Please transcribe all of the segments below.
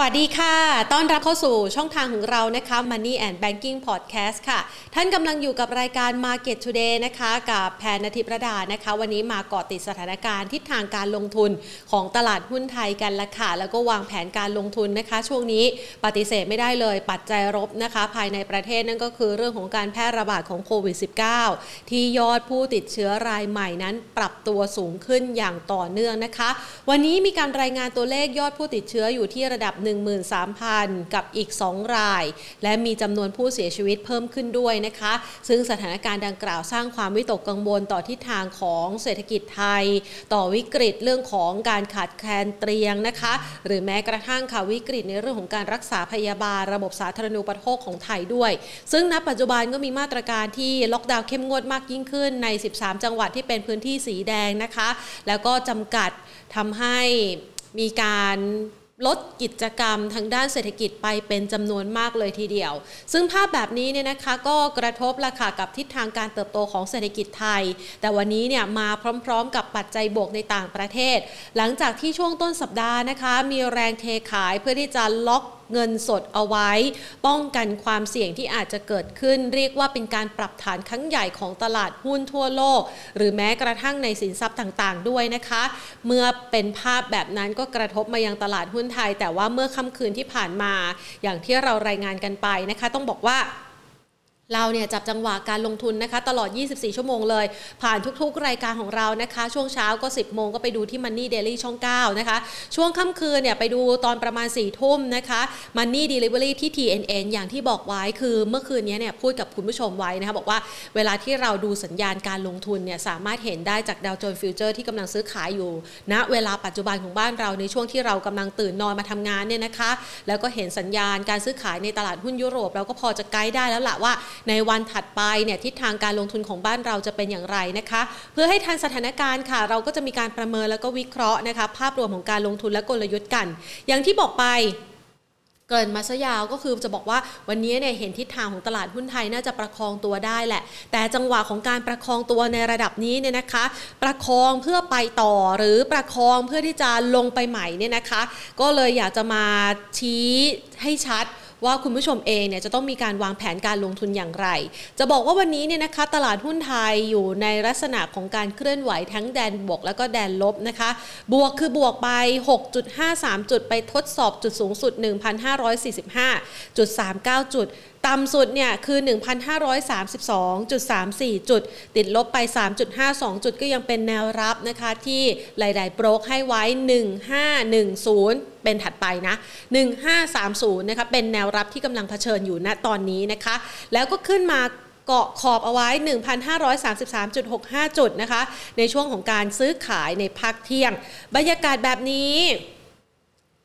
วัสดีค่ะ ต้อนรับเข้าสู่ช่องทางของเรานะคะ Money and Banking Podcast ค่ะ ท่านกำลังอยู่กับรายการ Market Today นะคะ กับแพนนทิประดานะคะ วันนี้มาเกาะติดสถานการณ์ทิศทางการลงทุนของตลาดหุ้นไทยกันละค่ะ แล้วก็วางแผนการลงทุนนะคะ ช่วงนี้ปฏิเสธไม่ได้เลยปัจจัยรบนะคะ ภายในประเทศนั่นก็คือเรื่องของการแพร่ระบาดของโควิด -19 ที่ยอดผู้ติดเชื้อรายใหม่นั้นปรับตัวสูงขึ้นอย่างต่อเนื่องนะคะ วันนี้มีการรายงานตัวเลขยอดผู้ติดเชื้ออยู่ที่ระดับ13,000 กับอีก 2 ราย และมีจำนวนผู้เสียชีวิตเพิ่มขึ้นด้วยนะคะ ซึ่งสถานการณ์ดังกล่าวสร้างความวิตกกังวลต่อทิศทางของเศรษฐกิจไทย ต่อวิกฤตเรื่องของการขาดแคลนเตียงนะคะ หรือแม้กระทั่งค่ะวิกฤตในเรื่องของการรักษาพยาบาล ระบบสาธารณูปโภคของไทยด้วย ซึ่งณปัจจุบันก็มีมาตรการที่ล็อกดาวน์เข้มงวดมากยิ่งขึ้นใน 13 จังหวัดที่เป็นพื้นที่สีแดงนะคะ แล้วก็จำกัดทำให้มีการ ลดกิจกรรมทางด้านเศรษฐกิจไปเป็นจำนวนมากเลยทีเดียว ซึ่งภาพแบบนี้เนี่ยนะคะก็กระทบราคากับทิศทางการเติบโตของเศรษฐกิจไทย แต่วันนี้เนี่ยมาพร้อมๆ กับปัจจัยบวกในต่างประเทศ หลังจากที่ช่วงต้นสัปดาห์นะคะ มีแรงเทขายเพื่อที่จะล็อก เงินสดเอาไว้ ป้องกันความเสี่ยงที่อาจจะเกิดขึ้น เรียกว่าเป็นการปรับฐานครั้งใหญ่ของตลาดหุ้นทั่วโลก หรือแม้กระทั่งในสินทรัพย์ต่างๆ ด้วยนะคะ เมื่อเป็นภาพแบบนั้นก็กระทบมายังตลาดหุ้นไทย แต่ว่าเมื่อค่ำคืนที่ผ่านมา อย่างที่เรารายงานกันไปนะคะ ต้องบอกว่า เราเนี่ยจับจังหวะการลงทุนนะคะ ตลอด 24 ชั่วโมงเลย ผ่านทุกๆ รายการของเรานะคะ ช่วงเช้าก็ 10 โมงก็ไปดูที่ Money Daily ช่อง 9 นะคะ ช่วงค่ำคืนเนี่ยไปดูตอนประมาณ 4 ทุ่มนะคะ Money Delivery ที่ TNN อย่างที่บอกไว้คือเมื่อคืนนี้เนี่ยพูดกับคุณผู้ชมไว้นะคะ บอกว่าเวลาที่เราดูสัญญาณการลงทุนเนี่ยสามารถเห็นได้จากดาวโจนส์ future ที่กำลังซื้อขายอยู่ณนะเวลาปัจจุบันของบ้านเราในช่วงที่เรากำลังตื่นนอนมาทำงานเนี่ยนะคะ แล้วก็เห็นสัญญาณการซื้อขายในตลาดหุ้นยุโรป เราก็พอจะไกด์ได้แล้วละว่าในวันถัดไปเนี่ยทิศทางการลงทุนของบ้านเราจะเป็นอย่างไรนะคะ เพื่อให้ทันสถานการณ์ค่ะ เราก็จะมีการประเมินแล้วก็วิเคราะห์นะคะ ภาพรวมของการลงทุนและกลยุทธ์กัน อย่างที่บอกไปเกริ่นมาซะยาวก็คือจะบอกว่าวันนี้เนี่ยเห็นทิศทางของตลาดหุ้นไทยน่าจะประคองตัวได้แหละ แต่จังหวะของการประคองตัวในระดับนี้เนี่ยนะคะ ประคองเพื่อไปต่อหรือประคองเพื่อที่จะลงไปใหม่เนี่ยนะคะ ก็เลยอยากจะมาชี้ให้ชัด ว่าคุณผู้ชมเองเนี่ยจะต้องมีการวางแผนการลงทุนอย่างไร จะบอกว่าวันนี้เนี่ยนะคะตลาดหุ้นไทยอยู่ในลักษณะของการเคลื่อนไหวทั้งแดนบวกแล้วก็แดนลบนะคะ บวกคือบวกไป 6.53 จุดไปทดสอบจุดสูงสุด 1,545.39 จุด ต่ำสุดเนี่ยคือ 1,532.34 จุด ติดลบไป 3.52 จุดก็ยังเป็นแนวรับนะคะที่หลาย ๆ โบรกให้ไว้ 1510 เป็นถัดไปนะ 1530 นะคะเป็นแนวรับที่กำลังเผชิญอยู่ณตอนนี้นะคะ แล้วก็ขึ้นมาเกาะขอบเอาไว้ 1,533.65 จุดนะคะ ในช่วงของการซื้อขายในภาคเที่ยง บรรยากาศแบบนี้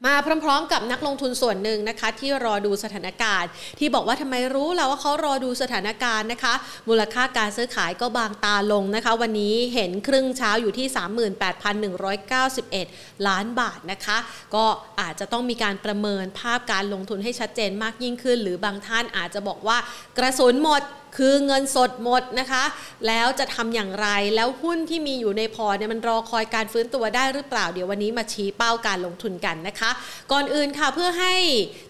มาพร้อมๆ กับนักลงทุนส่วนหนึ่งนะคะ ที่รอดูสถานการณ์ ที่บอกว่าทำไมรู้แล้วว่าเขารอดูสถานการณ์นะคะ มูลค่าการซื้อขายก็บางตาลงนะคะ วันนี้เห็นครึ่งเช้าอยู่ที่ 38,191 ล้านบาทนะคะ ก็อาจจะต้องมีการประเมินภาพการลงทุนให้ชัดเจนมากยิ่งขึ้น หรือบางท่านอาจจะบอกว่ากระสุนหมด คือเงินสดหมดนะคะ แล้วจะทำอย่างไรแล้วหุ้นที่มีอยู่ในพอร์ตเนี่ยมันรอคอยการฟื้นตัวได้หรือเปล่าเดี๋ยววันนี้มาชี้เป้าการลงทุนกันนะคะ ก่อนอื่นค่ะเพื่อให้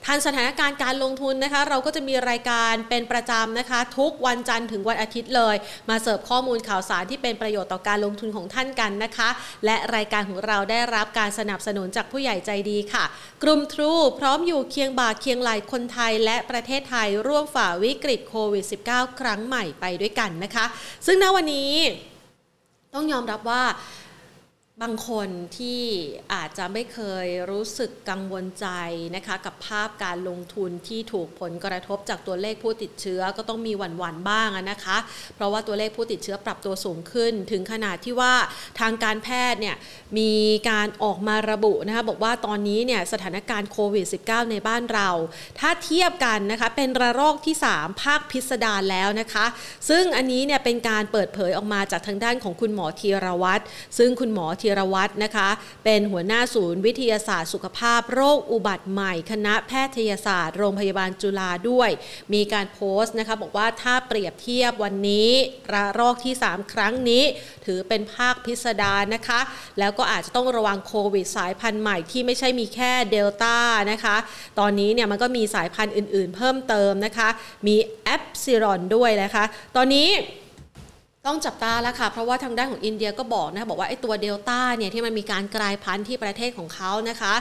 ทันสถานการณ์การลงทุนนะคะ เราก็จะมีรายการเป็นประจำนะคะ ทุกวันจันทร์ถึงวันอาทิตย์เลย มาเสิร์ฟข้อมูลข่าวสารที่เป็นประโยชน์ต่อการลงทุนของท่านกันนะคะ และรายการของเราได้รับการสนับสนุนจากผู้ใหญ่ใจดีค่ะ กลุ่มทรูพร้อมอยู่เคียงบ่าเคียงไหลคนไทยและประเทศไทยร่วมฝ่าวิกฤตโควิด -19 ครั้งใหม่ไปด้วยกันนะคะ ซึ่งณวันนี้ต้องยอมรับว่า บางคนที่อาจจะไม่เคยรู้สึกกังวลใจนะคะกับภาพการลงทุนที่ถูกผลกระทบจากตัวเลขผู้ติดเชื้อก็ต้องมีหวั่นๆบ้างนะคะ เพราะว่าตัวเลขผู้ติดเชื้อปรับตัวสูงขึ้น ถึงขนาดที่ว่าทางการแพทย์เนี่ยมีการออกมาระบุนะคะบอกว่าตอนนี้เนี่ยสถานการณ์โควิด -19 ในบ้านเรา ถ้าเทียบกันนะคะเป็นระลอกที่ 3 ภาคพิสดารแล้วนะคะ ซึ่งอันนี้เนี่ยเป็นการเปิดเผยออกมาจากทางด้านของคุณหมอธีรวัตรซึ่งคุณหมอธีรวัตรนะคะ เป็นหัวหน้าศูนย์วิทยาศาสตร์ สุขภาพโรคอุบัติใหม่ คณะแพทยศาสตร์ โรงพยาบาลจุฬาด้วย มีการโพสต์นะคะบอกว่าถ้าเปรียบเทียบวันนี้ระลอกที่ 3 ครั้งนี้ ถือเป็นภาคพิสดารนะคะ แล้วก็อาจจะต้องระวังโควิดสายพันธุ์ใหม่ที่ไม่ใช่มีแค่เดลต้านะคะ ตอนนี้เนี่ยมันก็มีสายพันธุ์อื่น ๆ เพิ่มเติมนะคะ มีแอปซิรอนด้วยนะคะ ตอนนี้ ต้องจับตาแล้วค่ะ เพราะว่าทางด้านของอินเดียก็บอกนะบอกว่าไอ้ตัวเดลต้าเนี่ยที่มันมีการกลายพันธุ์ที่ประเทศของเขานะคะ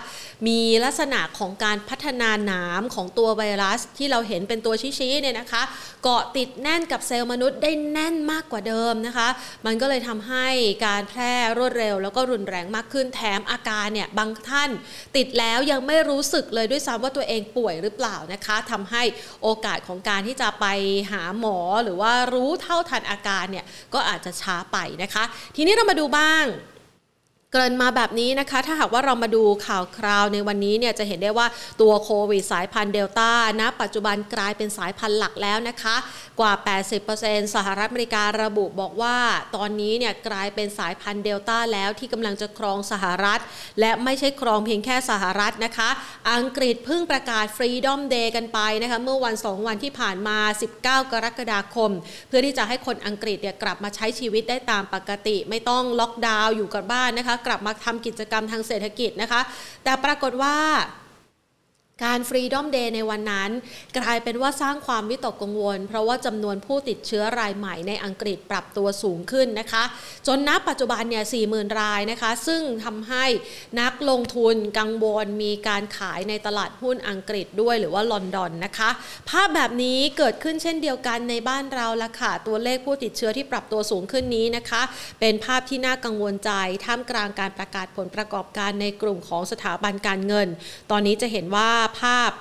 มีลักษณะของการพัฒนาหนามของตัวไวรัสที่เราเห็นเป็นตัวชี้ๆเนี่ยนะคะ เกาะติดแน่นกับเซลล์มนุษย์ได้แน่นมากกว่าเดิมนะคะ มันก็เลยทำให้การแพร่รวดเร็ว แล้วก็รุนแรงมากขึ้นแถมอาการเนี่ยบางท่านติดแล้วยังไม่รู้สึกเลยด้วยซ้ำว่าตัวเองป่วยหรือเปล่านะคะทำให้โอกาสของการที่จะไปหาหมอหรือว่ารู้เท่าทันอาการเนี่ยก็อาจจะช้าไปนะคะ ทีนี้เรามาดูบ้าง เกริ่นมาแบบนี้นะคะ ถ้าหากว่าเรามาดูข่าวคราวในวันนี้เนี่ยจะเห็นได้ว่าตัวโควิดสายพันธุ์เดลต้านะปัจจุบันกลายเป็นสายพันธุ์หลักแล้วนะคะ กว่า 80%สหรัฐอเมริการะบุบอกว่าตอนนี้เนี่ยกลายเป็นสายพันธุ์เดลต้าแล้วที่กำลังจะครองสหรัฐ และไม่ใช่ครองเพียงแค่สหรัฐนะคะ อังกฤษเพิ่งประกาศ Freedom Day กันไปนะคะเมื่อวัน 2 วันที่ผ่านมา 19 กรกฎาคม เพื่อที่จะให้คนอังกฤษเนี่ยกลับมาใช้ชีวิตได้ตามปกติ ไม่ต้องล็อกดาวน์อยู่กับบ้านนะคะกลับมาทำกิจกรรมทางเศรษฐกิจนะคะ แต่ปรากฏว่า การฟรีดอมเดย์ในวันนั้น กลายเป็นว่าสร้างความวิตกกังวล เพราะว่าจำนวนผู้ติดเชื้อรายใหม่ในอังกฤษปรับตัวสูงขึ้นนะคะ จนนับปัจจุบันเนี่ย40,000 รายนะคะ ซึ่งทำให้นักลงทุนกังวลมีการขายในตลาดหุ้นอังกฤษด้วยหรือว่าลอนดอนนะคะ ภาพแบบนี้เกิดขึ้นเช่นเดียวกันในบ้านเราละค่ะ ตัวเลขผู้ติดเชื้อที่ปรับตัวสูงขึ้นนี้นะคะ เป็นภาพที่น่ากังวลใจท่ามกลางการประกาศผลประกอบการในกลุ่มของสถาบันการเงิน ตอนนี้จะเห็นว่าภาพ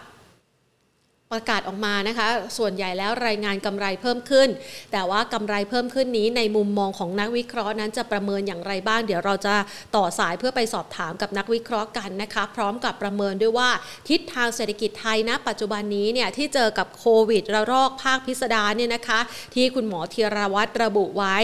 ประกาศออกมานะคะ ส่วนใหญ่แล้วรายงานกำไรเพิ่มขึ้น แต่ว่ากำไรเพิ่มขึ้นนี้ในมุมมองของนักวิเคราะห์นั้นจะประเมินอย่างไรบ้าง เดี๋ยวเราจะต่อสายเพื่อไปสอบถามกับนักวิเคราะห์กันนะคะ พร้อมกับประเมินด้วยว่าทิศทางเศรษฐกิจไทยนะ ปัจจุบันนี้เนี่ยที่เจอกับโควิดระลอกภาคพิสดารเนี่ยนะคะ ที่คุณหมอธีรวัตรระบุไว้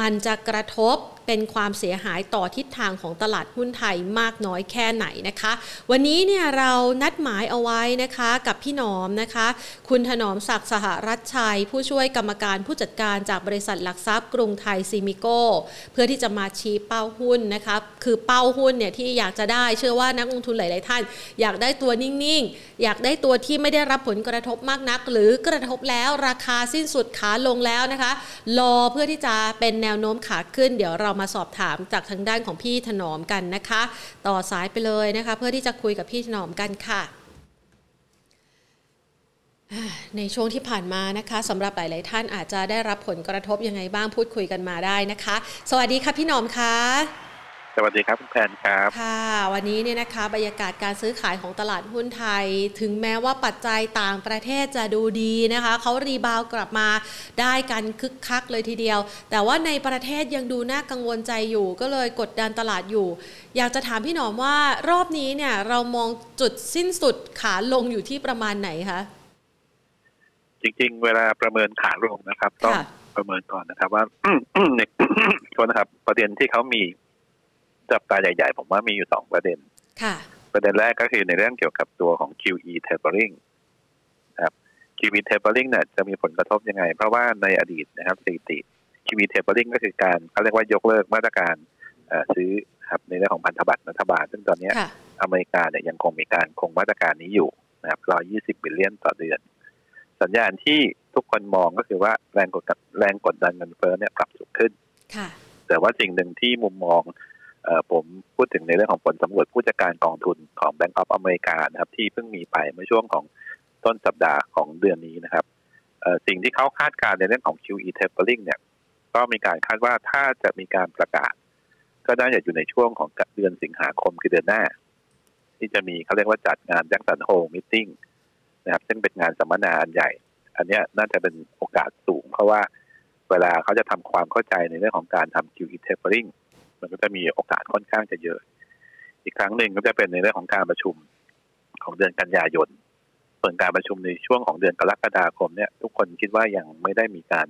มันจะกระทบเป็นความเสียหายต่อทิศทางของตลาดหุ้นไทยมากน้อยแค่ไหนนะคะ วันนี้เนี่ยเรานัดหมายเอาไว้นะคะกับพี่หนอมนะคะ คุณถนอมศักดิ์สหรัชชัย ผู้ช่วยกรรมการผู้จัดการจากบริษัทหลักทรัพย์กรุงไทยซีมิโก้เพื่อที่จะมาชี้เป้าหุ้นนะคะคือเป้าหุ้นเนี่ยที่อยากจะได้เชื่อว่านักลงทุนหลาย ๆ ท่าน อยากได้ตัวนิ่ง ๆ อยากได้ตัวที่ไม่ได้รับผลกระทบมากนัก หรือกระทบแล้วราคาสิ้นสุดขาลงแล้วนะคะรอเพื่อที่จะเป็นแนวโน้มขาขึ้นเดี๋ยวเรามาสอบถามจากทางด้านของพี่ถนอมกันนะคะ ต่อสายไปเลยนะคะ เพื่อที่จะคุยกับพี่ถนอมกันค่ะในช่วงที่ผ่านมานะคะสำหรับหลาย ๆ ท่านอาจจะได้รับผลกระทบยังไงบ้างพูดคุยกันมาได้นะคะ สวัสดีค่ะพี่หนอมค่ะ สวัสดีครับคุณแพนครับค่ะ วันนี้เนี่ยนะคะ บรรยากาศการซื้อขายของตลาดหุ้นไทย ถึงแม้ว่าปัจจัยต่างประเทศจะดูดีนะคะเขารีบาวกลับมาได้กันคึกคักเลยทีเดียว แต่ว่าในประเทศยังดูน่ากังวลใจอยู่ ก็เลยกดดันตลาดอยู่ อยากจะถามพี่หนอมว่ารอบนี้เนี่ย เรามองจุดสิ้นสุดขาลงอยู่ที่ประมาณไหนคะจริง ๆ เวลาประเมินขาลงนะครับ ต้องค่ะประเมินก่อนนะครับ ว่าในโทษนะครับ ประเด็นที่เขามี จับตาใหญ่ๆ ผมว่ามีอยู่สองประเด็นค่ะประเด็นแรกก็คือในเรื่องเกี่ยวกับตัวของ QE tapering นะครับ QE tapering เนี่ยจะมีผลกระทบยังไง เพราะว่าในอดีตนะครับสถิติ QE tapering ก็คือการเขาเรียกว่ายกเลิกมาตรการเอ่อซื้อครับในเรื่องของพันธบัตรรัฐบาลซึ่งตอนเนี้ยค่ะอเมริกาเนี่ยยังคงมีการคงมาตรการนี้อยู่นะครับ 120 billion ต่อเดือน สัญญาณที่ทุกคนมองก็คือว่าแรงกดดันแรงกดดันเงินเฟ้อเนี่ยปรับสูงขึ้นค่ะแต่ว่าสิ่งหนึ่งที่มุมมองเออ ผมพูดถึงในเรื่องของผลสำรวจผู้จัดการกองทุนของ Bank of America นะครับที่เพิ่งมีไปเมื่อช่วงของต้นสัปดาห์ของเดือนนี้นะครับสิ่งที่เขาคาดการณ์ในเรื่องของ QE tapering เนี่ย ก็มีการคาดว่าถ้าจะมีการประกาศ ก็น่าจะอยู่ในช่วงของเดือนสิงหาคมคือเดือนหน้า ที่จะมีเขาเรียกว่าจัดงานแจ็คสันโฮมิทติ้งนะครับซึ่งเป็นงานสัมมนาอันใหญ่ อันนี้น่าจะเป็นโอกาสสูง เพราะว่าเวลาเขาจะทำความเข้าใจในเรื่องของการทำ QE tapering มันก็จะมีโอกาสค่อนข้างจะเยอะ อีกครั้งหนึ่งก็จะเป็นในเรื่องของการประชุมของเดือนกันยายนส่วนการประชุมในช่วงของเดือนกรกฎาคมเนี่ยทุกคนคิดว่ายังไม่ได้มีการ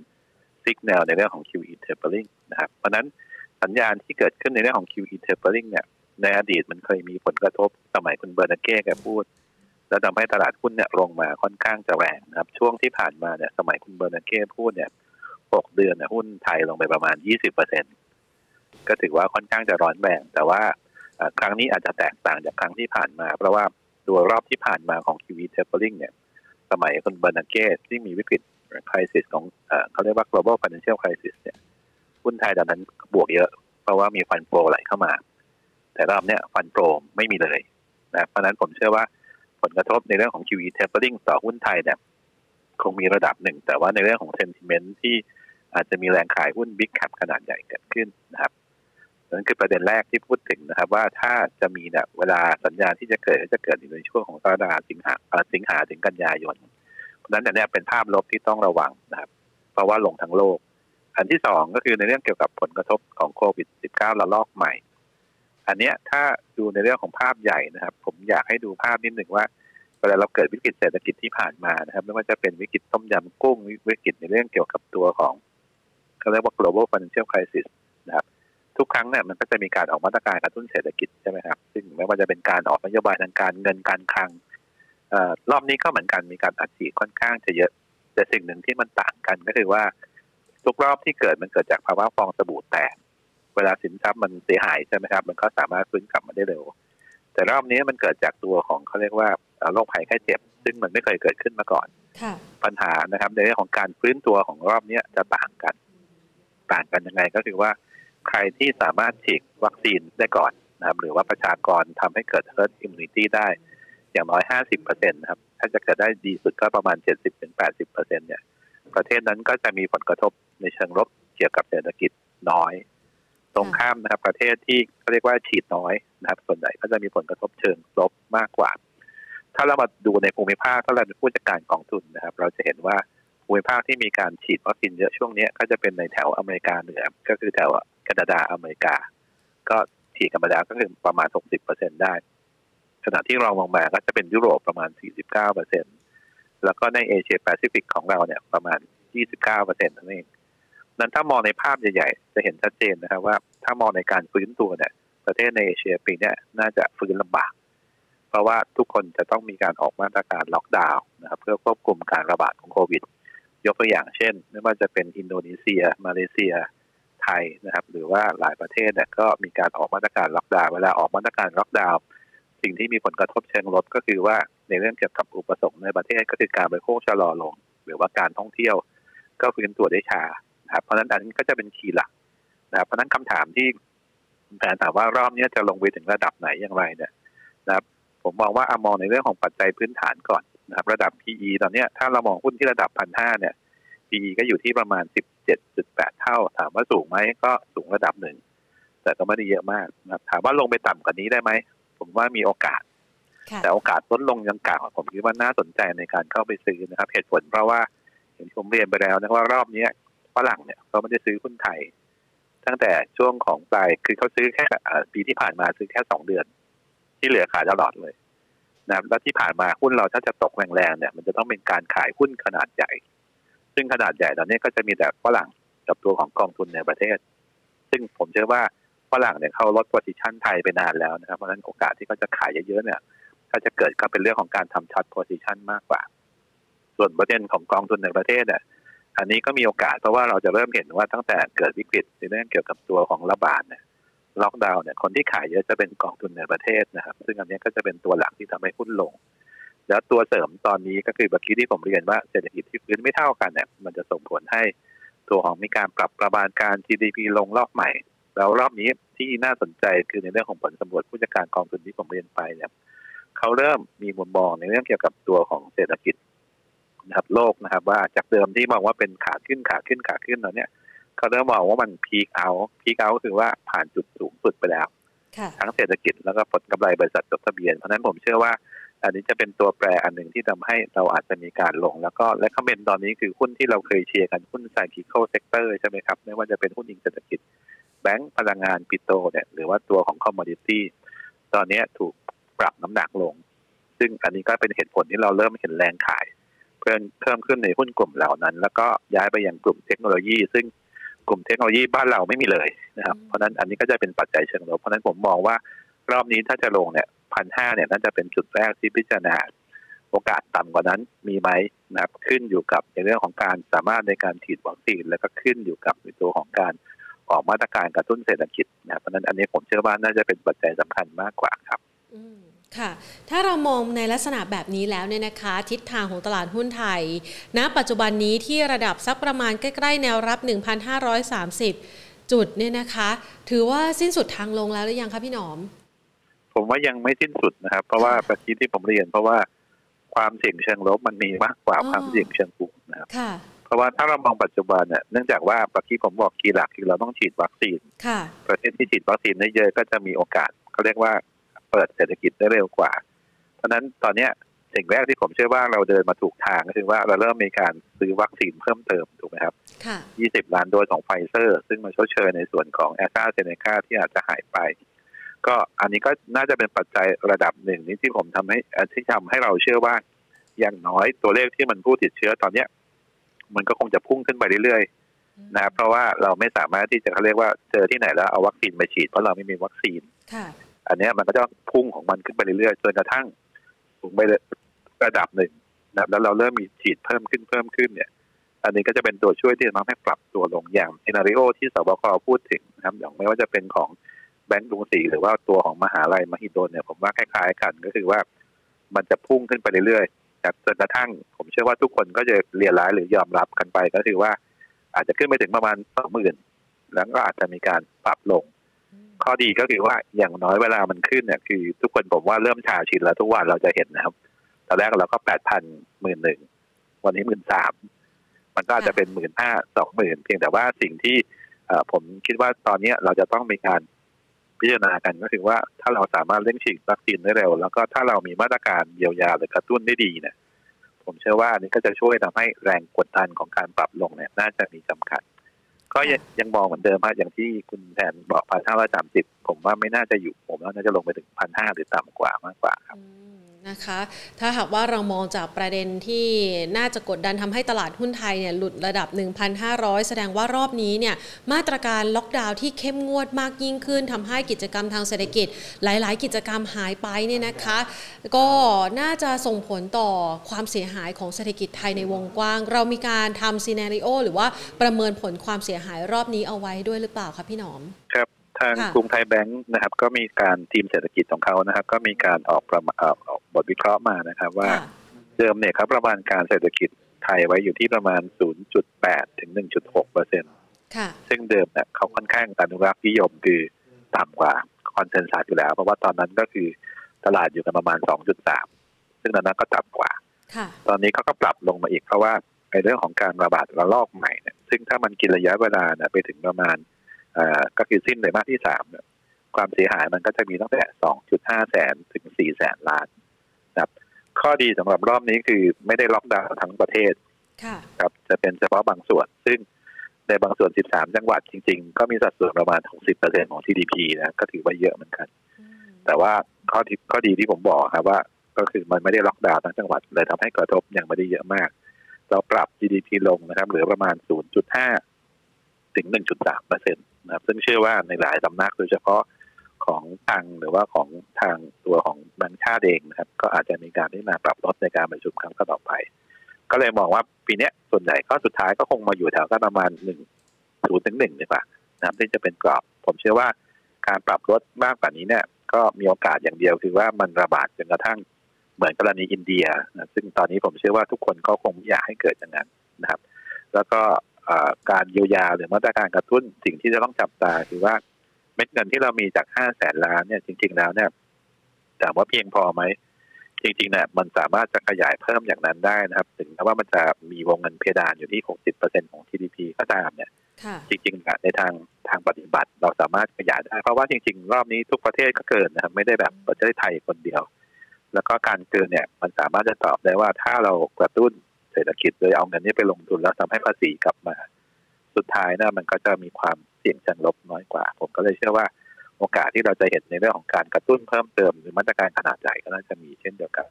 ซิกแนวในเรื่องของ QE tapering นะครับ เพราะนั้นสัญญาณที่เกิดขึ้นในเรื่องของ QE tapering เนี่ยในอดีตมันเคยมีผลกระทบสมัยคุณเบอร์นาเก้แกพูด แล้วทำให้ตลาดหุ้นเนี่ยลงมาค่อนข้างจะแรงนะครับ ช่วงที่ผ่านมาเนี่ยสมัยคุณเบอร์นาเก้พูดเนี่ยหกเดือนเนี่ยหุ้นไทยลงไปประมาณยี่สิบเปอร์เซ็น ก็ถือว่าค่อนข้างจะร้อนแรง แต่ว่าครั้งนี้อาจจะแตกต่างจากครั้งที่ผ่านมา เพราะว่าตัวรอบที่ผ่านมาของ QE tapering เนี่ย สมัยคุณเบอร์นาเก้ที่มีวิกฤตคริสิสของเขาเรียกว่า global financial crisis เนี่ยหุ้นไทยตอนนั้นบวกเยอะ เพราะว่ามีฟันโปรไหลเข้ามา แต่รอบเนี้ยฟันโปรไม่มีเลยนะเพราะนั้นผมเชื่อว่าผลกระทบในเรื่องของ QE tapering ต่อหุ้นไทยเนี่ยคงมีระดับหนึ่ง แต่ว่าในเรื่องของ sentiment ที่อาจจะมีแรงขายหุ้น big cap ขนาดใหญ่เกิดขึ้นนะครับ นั่นคือประเด็นแรกที่พูดถึงนะครับ ว่าถ้าจะมีเนี่ยเวลาสัญญาณที่จะเกิดจะเกิดในช่วงของกรกฎาสิงหาสิงหาถึงกันยายนเพราะนั้นเนี่ยเป็นภาพลบที่ต้องระวังนะครับ เพราะว่าลงทั้งโลก อันที่สองก็คือในเรื่องเกี่ยวกับผลกระทบของโควิด -19 ระลอกใหม่ อันเนี้ยถ้าดูในเรื่องของภาพใหญ่นะครับ ผมอยากให้ดูภาพนิดหนึ่งว่าเวลาเราเกิดวิกฤตเศรษฐกิจที่ผ่านมานะครับ ไม่ว่าจะเป็นวิกฤตต้มยำกุ้งวิกฤตในเรื่องเกี่ยวกับตัวของเขาเรียกว่า global financial crisis ทุกครั้งเนี่ยมันก็จะมีการออกมาตรการกระตุ้นเศรษฐกิจใช่ไหมครับ ซึ่งไม่ว่าจะเป็นการออกนโยบายทางการเงินการคลังรอบนี้ก็เหมือนกันมีการอัดฉีดค่อนข้างจะเยอะ แต่สิ่งหนึ่งที่มันต่างกันก็คือว่า ทุกรอบที่เกิดมันเกิดจากภาวะฟองสบู่แตกเวลาสินทรัพย์มันเสียหายใช่ไหมครับ มันก็สามารถฟื้นกลับมาได้เร็ว แต่รอบนี้มันเกิดจากตัวของเขาเรียกว่าโรคภัยไข้เจ็บ ซึ่งมันไม่เคยเกิดขึ้นมาก่อนปัญหานะครับ ในเรื่องของการฟื้นตัวของรอบนี้จะต่างกัน ต่างกันยังไงก็คือว่า ใครที่สามารถฉีดวัคซีนได้ก่อนนะครับ หรือว่าประชากรทำให้เกิด herd immunity ได้อย่างน้อยห้าสิบเปอร์เซ็นต์นะครับ ถ้าจะเกิดได้ดีสุดก็ประมาณเจ็ดสิบถึงแปดสิบเปอร์เซ็นต์เนี่ย ประเทศนั้นก็จะมีผลกระทบในเชิงลบเกี่ยวกับเศรษฐกิจน้อย ตรงข้ามนะครับ ประเทศที่เขาเรียกว่าฉีดน้อยนะครับ ส่วนใหญ่ก็จะมีผลกระทบเชิงลบมากกว่า ถ้าเรามาดูในภูมิภาคถ้าเราเป็นผู้จัดการกองทุนนะครับ เราจะเห็นว่าภูมิภาคที่มีการฉีดวัคซีนเยอะช่วงนี้ก็จะเป็นในแถวอเมริกาเหนือ ก็คือแถว แคนาดาอเมริกา ก็ฉีดกันมาแล้วก็คือประมาณ 60%ได้ ขณะที่รองลงมาก็จะเป็นยุโรปประมาณ 49%แล้วก็ในเอเชียแปซิฟิกของเราเนี่ยประมาณ 29%นั่นเองนั้นถ้ามองในภาพใหญ่ ๆ จะเห็นชัดเจนนะครับว่าถ้ามองในการฟื้นตัวเนี่ยประเทศในเอเชียปีนี้น่าจะฟื้นลำบาก เพราะว่าทุกคนจะต้องมีการออกมาตรการล็อกดาวน์นะครับ เพื่อควบคุมการระบาดของโควิด ยกตัวอย่างเช่น ไม่ว่าจะเป็นอินโดนีเซีย มาเลเซีย ไทยนะครับ หรือว่าหลายประเทศเนี่ยก็มีการออกมาตรการล็อกดาวน์เวลาออกมาตรการล็อกดาวน์สิ่งที่มีผลกระทบเชิงลบก็คือว่าในเรื่องเกี่ยวกับอุปสงค์ในประเทศก็คือการบริโภคชะลอลง หรือว่าการท่องเที่ยว ก็ฟื้นตัวได้ช้าครับเพราะฉะนั้นอันนี้ก็จะเป็นคีย์หลักนะครับเพราะนั้นคำถามที่แฟนถามว่ารอบนี้จะลงไปถึงระดับไหนอย่างไรเนี่ยนะครับ ผมมองว่าอามองในเรื่องของปัจจัยพื้นฐานก่อนนะครับ ระดับ PE ตอนนี้ถ้าเรามองหุ้นที่ระดับพันห้าเนี่ย PE ก็อยู่ที่ประมาณสิบเจ็ดจุดแปดเท่า ถามว่าสูงไหมก็สูงระดับหนึ่ง แต่ก็ไม่ได้เยอะมากนะครับถามว่าลงไปต่ำกว่านี้ได้ไหม ผมว่ามีโอกาส แต่โอกาสลดลงยังกล่าวผมคิดว่าน่าสนใจในการเข้าไปซื้อนะครับ เหตุผลเพราะว่าอย่างที่ผมเรียนไปแล้วนะว่ารอบนี้ฝรั่งเนี่ยเขาไม่ได้ซื้อหุ้นไทย ตั้งแต่ช่วงของปลายคือเขาซื้อแค่ปีที่ผ่านมาซื้อแค่สองเดือน ที่เหลือขายตลอดเลยนะครับแล้วที่ผ่านมาหุ้นเราถ้าจะตกแรงๆเนี่ย มันจะต้องเป็นการขายหุ้นขนาดใหญ่ ซึ่งขนาดใหญ่ตอนนี้ก็จะมีแต่ฝรั่งกับตัวของกองทุนในประเทศ ซึ่งผมเชื่อว่าฝรั่งเนี่ยเขาลด position ไทยไปนานแล้วนะครับ เพราะฉะนั้นโอกาสที่เขาจะขายเยอะๆเนี่ย ถ้าจะเกิดก็เป็นเรื่องของการทำช็อต position มากกว่า ส่วนประเด็นของกองทุนในประเทศเนี่ยอันนี้ก็มีโอกาสเพราะว่าเราจะเริ่มเห็นว่าตั้งแต่เกิดวิกฤตในเรื่องเกี่ยวกับตัวของระบาดเนี่ยล็อกดาวน์เนี่ยคนที่ขายเยอะจะเป็นกองทุนในประเทศนะครับ ซึ่งอันนี้ก็จะเป็นตัวหลักที่ทำให้หุ้นลง แล้วตัวเสริมตอนนี้ก็คือเมื่อกี้ที่ผมเรียนว่าเศรษฐกิจที่ฟื้นไม่เท่ากันเนี่ยมันจะส่งผลให้ตัวของมีการปรับประมาณการ GDP ลงรอบใหม่ แล้วรอบนี้ที่น่าสนใจคือในเรื่องของผลสำรวจผู้จัดการกองทุนที่ผมเรียนไปเนี่ยเขาเริ่มมีมุมมองในเรื่องเกี่ยวกับตัวของเศรษฐกิจนะครับโลกนะครับ ว่าจากเดิมที่มองว่าเป็นขาขึ้นขาขึ้นขาขึ้นตอนนี้เขาเริ่มมองว่ามัน peak out peak out คือว่าผ่านจุดสูงสุดไปแล้วทั้งเศรษฐกิจแล้วก็ผลกำไรบริษัทจดทะเบียน เพราะนั้นผมเชื่อว่า อันนี้จะเป็นตัวแปรอันหนึ่งที่ทำให้เราอาจจะมีการลง แล้วก็และคอมเมนต์ตอนนี้คือหุ้นที่เราเคยเชียร์กันหุ้น cyclical sector ใช่ไหมครับ ไม่ว่าจะเป็นหุ้นอิงเศรษฐกิจ แบงก์พลังงานปิโตรเนี่ยหรือว่าตัวของ commodity ตอนนี้ถูกปรับน้ำหนักลง ซึ่งอันนี้ก็เป็นเหตุผลที่เราเริ่มเห็นแรงขาย เพิ่มเพิ่มขึ้นในหุ้นกลุ่มเหล่านั้น แล้วก็ย้ายไปยังกลุ่มเทคโนโลยี ซึ่งกลุ่มเทคโนโลยีบ้านเราไม่มีเลยนะครับเพราะนั้นอันนี้ก็จะเป็นปัจจัยเชิงลบเพราะนั้นผมมองว่ารอบนี้ถ้าจะลงเนี่ย พันห้าเนี่ยน่าจะเป็นจุดแรกที่พิจารณาโอกาสต่ำกว่านั้นมีไหมนะครับขึ้นอยู่กับในเรื่องของการสามารถในการฉีดวัคซีนแล้วก็ขึ้นอยู่กับในตัวของการออกมาตรการกระตุ้นเศรษฐกิจนะเพราะนั้นอันนี้ผมเชื่อว่าน่าจะเป็นปัจจัยสำคัญมากกว่าครับค่ะ ถ้าเรามองในลักษณะแบบนี้แล้วเนี่ยนะคะ ทิศทางของตลาดหุ้นไทยณปัจจุบันนี้ที่ระดับสักประมาณใกล้ๆ แนวรับ 1,530 จุดเนี่ยนะคะ ถือว่าสิ้นสุดทางลงแล้วหรือยังคะพี่หนอม ผมว่ายังไม่สิ้นสุดนะครับ เพราะว่าประกี้ที่ผมเรียน เพราะว่าความเสี่ยงเชิงลบมันมีมากกว่าความเสี่ยงเชิงบวกนะครับเพราะว่าถ้าเรามองปัจจุบันเนี่ยเนื่องจากว่าปีนี้ผมบอก key หลักคือเราต้องฉีดวัคซีนประเทศที่ฉีดวัคซีนได้เยอะก็จะมีโอกาสเขาเรียกว่าเปิดเศรษฐกิจได้เร็วกว่า เพราะนั้นตอนนี้สิ่งแรกที่ผมเชื่อว่าเราเดินมาถูกทางก็คือว่าเราเริ่มมีการซื้อวัคซีนเพิ่มเติมถูกไหมครับค่ะ20 ล้านโดสของไฟเซอร์ ซึ่งมาชดเชยในส่วนของแอสตราเซเนกาที่อาจจะหายไป ก็อันนี้ก็น่าจะเป็นปัจจัยระดับหนึ่งนี้ที่ผมทำให้ที่ทำให้เราเชื่อว่า อย่างน้อยตัวเลขที่มันผู้ติดเชื้อตอนเนี้ย มันก็คงจะพุ่งขึ้นไปเรื่อยๆนะเพราะว่าเราไม่สามารถที่จะเขาเรียกว่าเจอที่ไหนแล้วเอาวัคซีนไปฉีดเพราะเราไม่มีวัคซีนอันนี้มันก็จะพุ่งของมันขึ้นไปเรื่อยๆจนกระทั่งสูงไประดับหนึ่งนะแล้วเราเริ่มมีฉีดเพิ่มขึ้นเพิ่มขึ้นเนี่ย อันนี้ก็จะเป็นตัวช่วยที่จะทำให้ปรับตัวลงอย่างเอนาริโอที่สบคพูดถึงนะครับอย่างไม่ว่าจะเป็นของแบงก์กรุงศรีหรือว่าตัวของมหาลัยมหิดลเนี่ยผมว่าคล้ายๆกันก็คือว่า มันจะพุ่งขึ้นไปเรื่อยๆจนกระทั่ง ผมเชื่อว่าทุกคนก็จะเรียนร้ายหรือยอมรับกันไป ก็คือว่าอาจจะขึ้นไปถึงประมาณสองหมื่นแล้วก็อาจจะมีการปรับลง ข้อดีก็คือว่าอย่างน้อยเวลามันขึ้นเนี่ยคือ ทุกคนผมว่าเริ่มชาชินแล้วทุกวันเราจะเห็นนะครับตอนแรกเราก็แปดพันหมื่นหนึ่งวันนี้หมื่นสามมันก็จะเป็นหมื่นห้าสองหมื่นเพียงแต่ว่าสิ่งที่ผมคิดว่าตอนนี้เราจะต้องมีการ พิจารณากันก็คือว่าถ้าเราสามารถเร่งฉีดวัคซีนได้เร็ว แล้วก็ถ้าเรามีมาตรการเยียวยาหรือกระตุ้นได้ดีเนี่ยผมเชื่อว่านี้ก็จะช่วยทำให้แรงกดดันของการปรับลงเนี่ยน่าจะมีจำกัด ก็ยังมองเหมือนเดิมฮะอย่างที่คุณแทนบอกพันห้าร้อยสามสิบผมว่าไม่น่าจะอยู่ผมว่าน่าจะลงไปถึงพันห้าหรือต่ำกว่ามากกว่าครับ นะคะถ้าหากว่าเรามองจากประเด็นที่น่าจะกดดันทำให้ตลาดหุ้นไทยเนี่ยหลุดระดับ 1,500 แสดงว่ารอบนี้เนี่ยมาตรการล็อกดาวน์ที่เข้มงวดมากยิ่งขึ้นทำให้กิจกรรมทางเศรษฐกิจ หลาย ๆ กิจกรรมหายไปเนี่ยนะคะ ก็น่าจะส่งผลต่อความเสียหายของเศรษฐกิจไทยในวงกว้าง เรามีการทำซีนารีโอหรือว่าประเมินผลความเสียหายรอบนี้เอาไว้ด้วยหรือเปล่าคะพี่หนอมครับ ทางกรุงไทยแบงค์นะครับ ก็มีการทีมเศรษฐกิจของเขานะครับ ก็มีการออกประมาออกบทวิเคราะห์มานะครับ ว่าเดิมเนี่ยครับประมาณการเศรษฐกิจไทยไว้อยู่ที่ประมาณ 0.8 ถึง 1.6เปอร์เซ็นต์ซึ่งเดิมเนี่ยเขาค่อนข้างอนุรักษ์นิยมคือต่ำกว่าคอนเซนแซสอยู่แล้ว เพราะว่าตอนนั้นก็คือตลาดอยู่กันประมาณ 2.3 ซึ่งตอนนั้นก็ต่ำกว่า ตอนนี้เขาก็ปรับลงมาอีกเพราะว่าในเรื่องของการระบาดระลอกใหม่เนี่ยซึ่งถ้ามันกินระยะเวลาเนี่ยไปถึงประมาณ ก็คือสิ้นไตรมาสที่สามความเสียหายมันก็จะมีตั้งแต่สองจุดห้าแสนถึงสี่แสนล้านครับ ข้อดีสำหรับรอบนี้คือไม่ได้ล็อกดาวน์ทั้งประเทศครับ จะเป็นเฉพาะบางส่วน ซึ่งในบางส่วน 13 จังหวัดจริง ๆ ก็มีสัดส่วนประมาณ 60%ของ GDP นะ ก็ถือว่าเยอะเหมือนกัน แต่ว่าข้อที่ข้อดีที่ผมบอกครับว่า ก็คือมันไม่ได้ล็อกดาวน์ทั้งจังหวัด เลยทำให้กระทบยังไม่ได้เยอะมาก เราปรับ GDP ลงนะครับเหลือประมาณ 0.5 ถึง 1.3เปอร์เซ็นต์ นะครับซึ่งเชื่อว่าในหลายสำนักโดยเฉพาะของทางหรือว่าของทางตัวของแบงค์ชาติเองนะครับ ก็อาจจะมีการที่มาปรับลดในการประชุมครั้งต่อไป ก็เลยมองว่าปีนี้ส่วนใหญ่ก็สุดท้ายก็คงมาอยู่แถวก็ประมาณหนึ่งศูนย์ถึงหนึ่งดีกว่านะครับที่จะเป็นกรอบ ผมเชื่อว่าการปรับลดมากกว่านี้เนี่ย ก็มีโอกาสอย่างเดียวคือว่ามันระบาดจนกระทั่งเหมือนกรณีอินเดียนะซึ่งตอนนี้ผมเชื่อว่าทุกคนก็คงอยากให้เกิดอย่างนั้นนะครับ แล้วก็ การเยียวยาหรือมาตรการกระตุ้นสิ่งที่จะต้องจับตาคือว่าเม็ดเงินที่เรามีจากห้าแสนล้านเนี่ยจริง ๆ แล้วเนี่ยถามว่าเพียงพอไหมจริงๆเนี่ยมันสามารถจะขยายเพิ่มอย่างนั้นได้นะครับ ถึงแม้ว่ามันจะมีวงเงินเพดานอยู่ที่หกสิบเปอร์เซ็นของ GDP ก็ตามเนี่ย จริงๆในทางทางปฏิบัติเราสามารถขยายได้ เพราะว่าจริง ๆ รอบนี้ทุกประเทศก็เกินนะครับ ไม่ได้แบบประเทศไทยคนเดียว แล้วก็การเกินเนี่ยมันสามารถจะตอบได้ว่าถ้าเรากระตุ้น เศรษฐกิจโดยเอาเงินนี้ไปลงทุนแล้วทำให้ภาษีกลับมา สุดท้ายนะมันก็จะมีความเสี่ยงเชิงลบน้อยกว่า ผมก็เลยเชื่อว่าโอกาสที่เราจะเห็นในเรื่องของการกระตุ้นเพิ่มเติมหรือมาตรการขนาดใหญ่ก็น่าจะมีเช่นเดียวกัน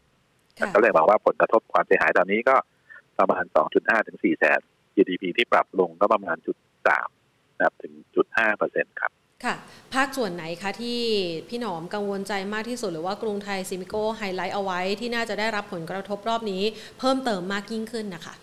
ก็เลยบอกว่าผลกระทบความเสียหายตอนนี้ก็ประมาณ 2.5 ถึง 4 แสน GDP ที่ปรับลงก็ประมาณจุดสามนะครับถึงจุดห้าเปอร์เซ็นครับ ค่ะ ภาคส่วนไหนคะที่พี่หนอมกังวลใจมากที่สุด หรือว่ากรุงไทยซิมิโกไฮไลท์เอาไว้ที่น่าจะได้รับผลกระทบรอบนี้ เพิ่มเติมมากยิ่งขึ้นนะคะ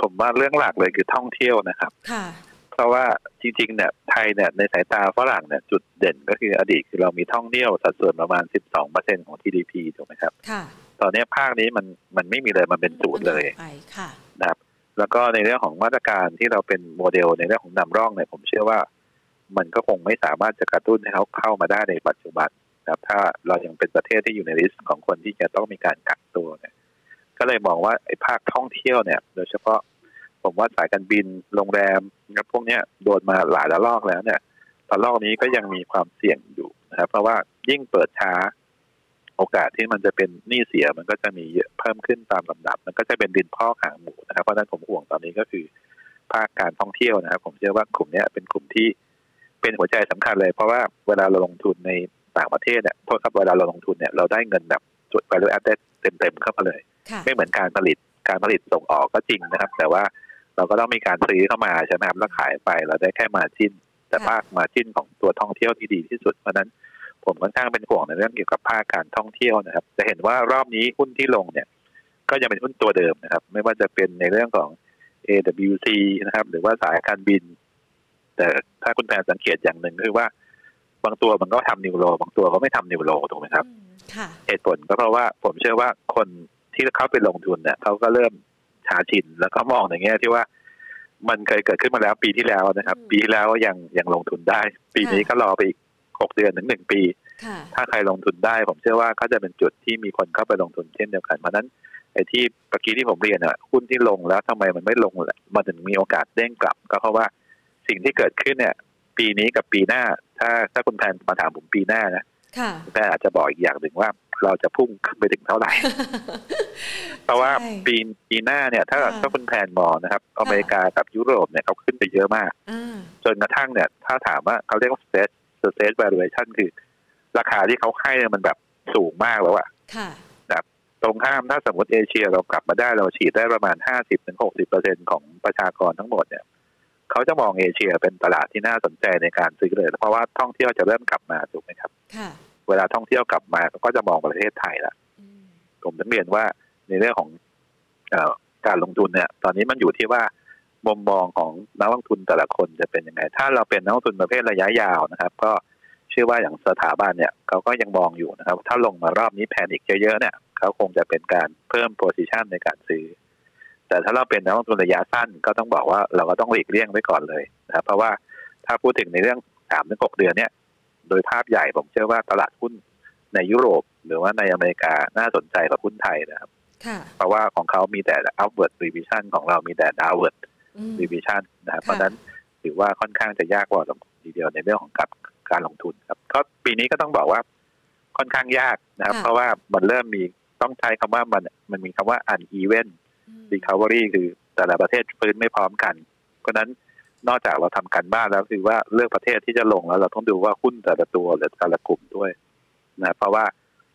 ผมว่าเรื่องหลักเลยคือท่องเที่ยวนะครับ ค่ะ เพราะว่าจริงๆเนี่ยไทยเนี่ยในสายตาฝรั่งเนี่ยจุดเด่นก็คืออดีตคือเรามีท่องเที่ยวสัดส่วนประมาณ 12เปอร์เซ็นต์ของ GDP ถูกไหมครับ ค่ะ ตอนนี้ภาคนี้มันมันไม่มีเลยมันเป็นศูนย์เลยไปค่ะนะครับ แล้วก็ในเรื่องของมาตรการที่เราเป็นโมเดลในเรื่องของนำร่องเนี่ยผมเชื่อว่า มันก็คงไม่สามารถจะกระตุ้นให้เขาเข้ามาได้ในปัจจุบันนะครับ ถ้าเรายังเป็นประเทศที่อยู่ใน list ของคนที่จะต้องมีการกักตัวเนี่ย ก็เลยมองว่าไอ้ภาคท่องเที่ยวเนี่ย โดยเฉพาะผมว่าสายการบินโรงแรมนะพวกเนี้ยโดนมาหลายระลอกแล้วเนี่ยระลอกนี้ก็ยังมีความเสี่ยงอยู่นะครับ เพราะว่ายิ่งเปิดช้าโอกาสที่มันจะเป็นหนี้เสียมันก็จะมีเพิ่มขึ้นตามลำดับ มันก็จะเป็นดินพอกหางหมูนะครับเพราะฉะนั้นผมห่วงตอนนี้ก็คือ ภาคการท่องเที่ยวนะครับ ผมเชื่อว่ากลุ่มนี้เป็นกลุ่มที่ เป็นหัวใจสำคัญเลย เพราะว่าเวลาเราลงทุนในต่างประเทศเนี่ยโทษครับเวลาเราลงทุนเนี่ยเราได้เงินแบบจุด value added เต็มๆเข้ามาเลยค่ะไม่เหมือนการผลิตการผลิตส่งออกก็จริงนะครับ แต่ว่าเราก็ต้องมีการซื้อเข้ามาใช่ไหมครับแล้วขายไปเราได้แค่มาจิ้น แต่ค่ะภาคมาจิ้นของตัวท่องเที่ยวที่ดีที่สุดเพราะฉะนั้นผมค่อนข้างเป็นห่วงในเรื่องเกี่ยวกับภาคการท่องเที่ยวนะครับ จะเห็นว่ารอบนี้หุ้นที่ลงเนี่ย ก็ยังเป็นหุ้นตัวเดิมนะครับ ไม่ว่าจะเป็นในเรื่องของ AWC นะครับ หรือว่าสายการบิน แต่ถ้าคุณแพนสังเกตอย่างหนึ่งคือว่า บางตัวมันก็ทำนิวโร บางตัวก็ไม่ทำนิวโรถูกไหมครับอืมค่ะเหตุผลก็เพราะว่าผมเชื่อว่าคนที่เขาไปลงทุนเนี่ยเขาก็เริ่มชาชินแล้วก็มองในแง่ที่ว่า มันเคยเกิดขึ้นมาแล้วปีที่แล้วนะครับอืมปีที่แล้วก็ยังยังลงทุนได้ ปีนี้ก็รอไปอีกหกเดือนถึงหนึ่งปีค่ะถ้าใครลงทุนได้ ผมเชื่อว่าเขาจะเป็นจุดที่มีคนเข้าไปลงทุนเช่นเดียวกันเพราะฉะนั้นไอ้ที่เมื่อกี้ที่ผมเรียนอะหุ้นที่ลงแล้วทำไมมันไม่ลงล่ะมันถึงมีโอกาสเด้งกลับ ก็เพราะว่า สิ่งที่เกิดขึ้นเนี่ย ปีนี้กับปีหน้า ถ้าถ้าคุณแทนมาถามผมปีหน้านะค่ะคุณแทนอาจจะบอกอีกอย่างหนึ่งว่าเราจะพุ่งขึ้นไปถึงเท่าไหร่ เพราะว่าใช่ปีปีหน้าเนี่ย ถ้าค่ะถ้าคุณแพนมองนะครับ อเมริกากับยุโรปเนี่ยเขาขึ้นไปเยอะมากอ่าจนกระทั่งเนี่ย ถ้าถามว่าเขาเรียกว่า stage stage valuation คือ ราคาที่เขาให้เนี่ยมันแบบสูงมากแล้วอะค่ะตรงข้ามถ้าสมมติเอเชียเรากลับมาได้เราฉีดได้ประมาณ50-60%ของประชากรทั้งหมดเนี่ย เขาจะมองเอเชียเป็นตลาดที่น่าสนใจในการซื้อเลย เพราะว่าท่องเที่ยวจะเริ่มกลับมาถูกไหมครับค่ะเวลาท่องเที่ยวกลับมาเขาก็จะมองประเทศไทยละอืมผมถึงเรียนว่าในเรื่องของเออการลงทุนเนี่ย ตอนนี้มันอยู่ที่ว่ามุมมองของนักลงทุนแต่ละคนจะเป็นยังไง ถ้าเราเป็นนักลงทุนประเภทระยะยาวนะครับ ก็เชื่อว่าอย่างสถาบันเนี่ยเขาก็ยังมองอยู่นะครับ ถ้าลงมารอบนี้แพนิคเยอะๆเนี่ยเขาคงจะเป็นการเพิ่มโพซิชันในการซื้อ แต่ถ้าเราเป็นนักลงทุนระยะสั้นก็ต้องบอกว่าเราก็ต้องหลีกเลี่ยงไว้ก่อนเลยนะครับเพราะว่าถ้าพูดถึงในเรื่องสามถึงหกเดือนเนี่ย โดยภาพใหญ่ผมเชื่อว่าตลาดหุ้นในยุโรป หรือว่าในอเมริกาน่าสนใจกว่าหุ้นไทยนะครับค่ะเพราะว่าของเขามีแต่ upward revision ของเรามีแต่ downward อืม revision นะครับค่ะเพราะฉะนั้นถือว่าค่อนข้างจะยากกว่าทีเดียวในเรื่องของการการลงทุนครับก็ปีนี้ก็ต้องบอกว่าค่อนข้างยากนะครับ เพราะว่ามันเริ่มมีต้องใช้คำว่ามันมันมีคำว่า uneven อืม recovery คือแต่ละประเทศฟื้นไม่พร้อมกัน เพราะฉะนั้นนอกจากเราทำกันบ้านแล้วคือว่าเลือกประเทศที่จะลงแล้วเราต้องดูว่าหุ้นแต่ละตัวหรือแต่ละกลุ่มด้วยนะเพราะว่า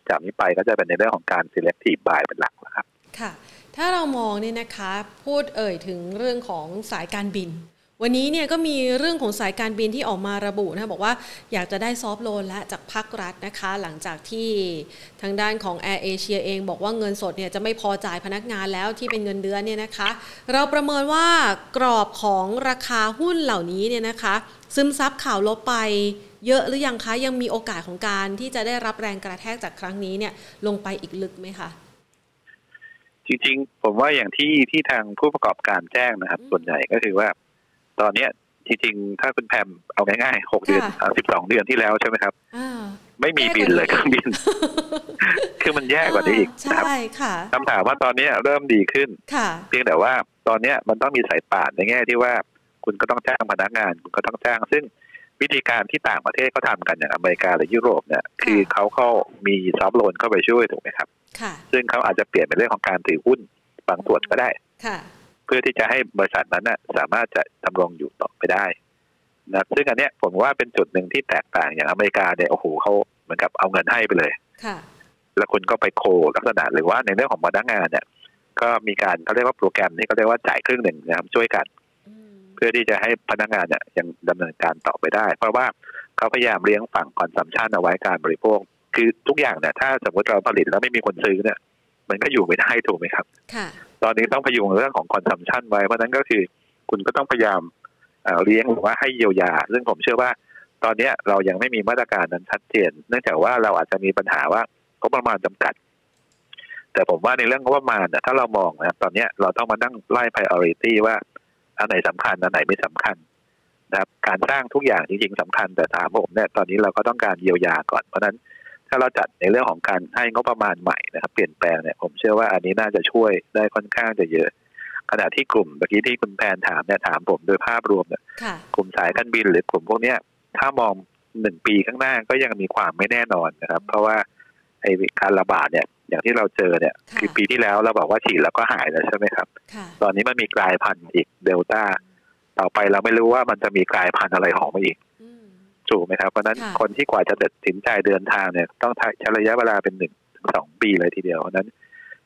จากนี้ไปก็จะเป็นในเรื่องของการ selective buy เป็นหลักนะครับ ค่ะ ถ้าเรามองเนี่ยนะคะ พูดเอ่ยถึงเรื่องของสายการบิน วันนี้เนี่ยก็มีเรื่องของสายการบินที่ออกมาระบุนะคะบอกว่าอยากจะได้ซอฟต์โลนและจากภาครัฐนะคะ หลังจากที่ทางด้านของ Air Asia เองบอกว่าเงินสดเนี่ยจะไม่พอจ่ายพนักงานแล้วที่เป็นเงินเดือนเนี่ยนะคะ เราประเมินว่ากรอบของราคาหุ้นเหล่านี้เนี่ยนะคะ ซึมซับข่าวลบไปเยอะหรือยังคะยังมีโอกาสของการที่จะได้รับแรงกระแทกจากครั้งนี้เนี่ยลงไปอีกลึกไหมคะจริงๆ ผมว่าอย่างที่ที่ทางผู้ประกอบการแจ้งนะครับอืมส่วนใหญ่ก็คือว่า ตอนเนี้ยจริงๆถ้าคุณแพมเอาง่ายๆหกเดือนค่ะสิบสองเดือนที่แล้วใช่ไหมครับอ่าไม่มีบินเลยเครื่องบิน คือมันแย่กว่านี้อีกนะครับใช่ค่ะคำถามว่าตอนเนี้ยเริ่มดีขึ้นค่ะเพียงแต่ว่าตอนเนี้ยมันต้องมีสายป่านในแง่ที่ว่า คุณก็ต้องจ้างพนักงาน คุณก็ต้องจ้าง ซึ่งวิธีการที่ต่างประเทศเขาทำกันอย่างอเมริกาหรือยุโรปเนี่ย คือเขาเข้ามีซอฟต์โลนเข้าไปช่วยถูกไหมครับค่ะซึ่งเขาอาจจะเปลี่ยนเป็นเรื่องของการถือหุ้นบางส่วนก็ได้ค่ะ เพื่อที่จะให้บริษัทนั้นนะสามารถจะดำรงอยู่ต่อไปได้นะซึ่งอันเนี้ยผมว่าเป็นจุดหนึ่งที่แตกต่างอย่างอเมริกาเนี่ยโอ้โหเขาเหมือนกับเอาเงินให้ไปเลยค่ะแล้วคุณก็ไปโคลักษณะหรือว่าในเรื่องของพนักงานเนี่ยก็มีการเขาเรียกว่าโปรแกรมที่เขาเรียกว่าจ่ายครึ่งหนึ่งนะครับช่วยกันอืมเพื่อที่จะให้พนักงานเนี่ยยังดำเนินการต่อไปได้ เพราะว่าเขาพยายามเลี้ยงฝั่ง consumption เอาไว้การบริโภค คือทุกอย่างเนี่ยถ้าสมมติเราผลิตแล้วไม่มีคนซื้อเนี่ย มันก็อยู่ไม่ได้ถูกไหมครับ ค่ะ ตอนนี้ต้องพยุงเรื่องของ consumption ไว้เพราะนั้นก็คือคุณก็ต้องพยายามเอ่อเลี้ยงหรือว่าให้เยียวยา ซึ่งผมเชื่อว่า ตอนนี้เรายังไม่มีมาตรการนั้นชัดเจน เนื่องจากว่าเราอาจจะมีปัญหาว่างบประมาณจำกัด แต่ผมว่าในเรื่องงบประมาณถ้าเรามองนะตอนนี้เราต้องมานั่งไล่ priority ว่าอันไหนสำคัญอันไหนไม่สำคัญนะครับ การสร้างทุกอย่างจริงๆสำคัญแต่ถามผมเนี่ยตอนนี้เราก็ต้องการเยียวยาก่อนเพราะฉะนั้น ถ้าเราจัดในเรื่องของการให้งบประมาณใหม่นะครับ เปลี่ยนแปลงเนี่ยผมเชื่อว่าอันนี้น่าจะช่วยได้ค่อนข้างจะเยอะ ขณะที่กลุ่มเมื่อกี้ที่คุณแพนถามเนี่ยถามผมโดยภาพรวมเนี่ยค่ะกลุ่มสายการบินหรือกลุ่มพวกเนี้ยถ้ามองหนึ่งปีข้างหน้าก็ยังมีความไม่แน่นอนนะครับ เพราะว่าไอ้การระบาดเนี่ยอย่างที่เราเจอเนี่ยค่ะคือปีที่แล้วเราบอกว่าฉีดแล้วก็หายแล้วใช่ไหมครับค่ะตอนนี้มันมีกลายพันธุ์อีกเดลต้าต่อไปเราไม่รู้ว่ามันจะมีกลายพันธุ์อะไรออกมาอีกอืม ถูกไหมครับ เพราะฉะนั้นค่ะคนที่กว่าจะตัดสินใจเดินทางเนี่ย ต้องใช้ระยะเวลาเป็นหนึ่งถึงสองปีเลยทีเดียว เพราะฉะนั้น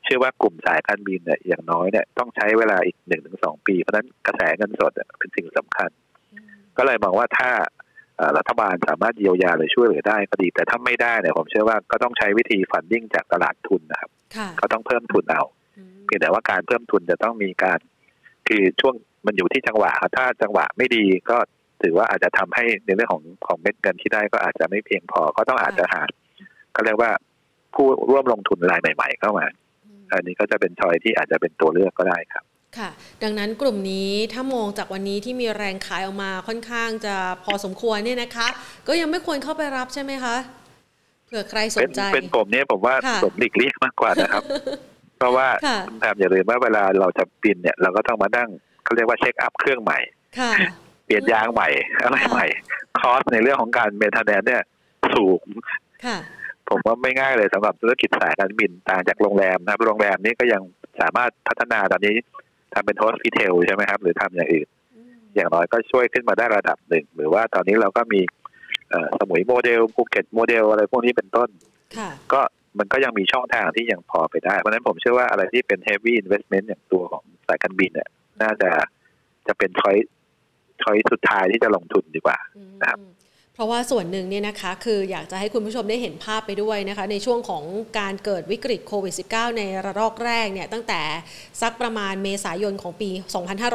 เชื่อว่ากลุ่มสายการบินเนี่ยอย่างน้อยเนี่ยต้องใช้เวลาอีกหนึ่งถึงสองปี เพราะฉะนั้นกระแสเงินสดเนี่ยเป็นสิ่งสำคัญอืมก็เลยมองว่าถ้าเอ่อรัฐบาลสามารถเยียวยาหรือช่วยเหลือได้ก็ดี แต่ถ้าไม่ได้เนี่ยผมเชื่อว่าก็ต้องใช้วิธีฟันดิ้งจากตลาดทุนนะครับค่ะก็ต้องเพิ่มทุนเอาอืมเพียงแต่ว่าการเพิ่มทุนจะต้องมีการ คือช่วงมันอยู่ที่จังหวะครับถ้าจังหวะไม่ดีก็ ถือว่าอาจจะทำให้ในเรื่องของของเม็ดเงินที่ได้ก็อาจจะไม่เพียงพอก็ต้องอาจจะหาก็เรียกว่าผู้ร่วมลงทุนรายใหม่ ๆ เข้ามาอืมอันนี้ก็จะเป็นชอยที่อาจจะเป็นตัวเลือกก็ได้ครับค่ะ ดังนั้นกลุ่มนี้ถ้ามองจากวันนี้ที่มีแรงขายออกมาค่อนข้างจะพอสมควรเนี่ยนะคะ ก็ยังไม่ควรเข้าไปรับใช่ไหมคะเผื่อใครสเป็นนใจเป็นผมเนี่ยผมว่าค่ะผมหลีกเลี่ยงมากกว่านะครับ เพราะว่าค่ะคุณแพมอย่าลืมว่าเวลาเราจะบินเนี่ยเราก็ต้องมานั่งเขาเรียกว่าเช็คอัพเครื่องใหม่ค่ะ เปลี่ยนยางใหม่อะไรใหม่ คอสในเรื่องของการเมนเทนแนนเนี่ยสูงค่ะผมว่าไม่ง่ายเลยสำหรับธุรกิจสายการบินต่างจากโรงแรมนะครับ โรงแรมนี่ก็ยังสามารถพัฒนาตอนนี้ทำเป็น hospitel ใช่ไหมครับ หรือทำอย่างอื่น อย่างน้อยก็ช่วยขึ้นมาได้ระดับหนึ่ง หรือว่าตอนนี้เราก็มีเอ่อสมุยโมเดลภูเก็ตโมเดลอะไรพวกนี้เป็นต้นค่ะก็มันก็ยังมีช่องทางที่ยังพอไปได้ เพราะฉะนั้นผมเชื่อว่าอะไรที่เป็น heavy investment อย่างตัวของสายการบินเนี่ยน่าจะจะเป็น choice choice สุดท้ายที่จะลงทุนดีกว่านะครับ เพราะว่าส่วนหนึ่งเนี่ยนะคะคืออยากจะให้คุณผู้ชมได้เห็นภาพไปด้วยนะคะ ในช่วงของการเกิดวิกฤตโควิด -19 ในระลอกแรกเนี่ยตั้งแต่สักประมาณเมษายนของปี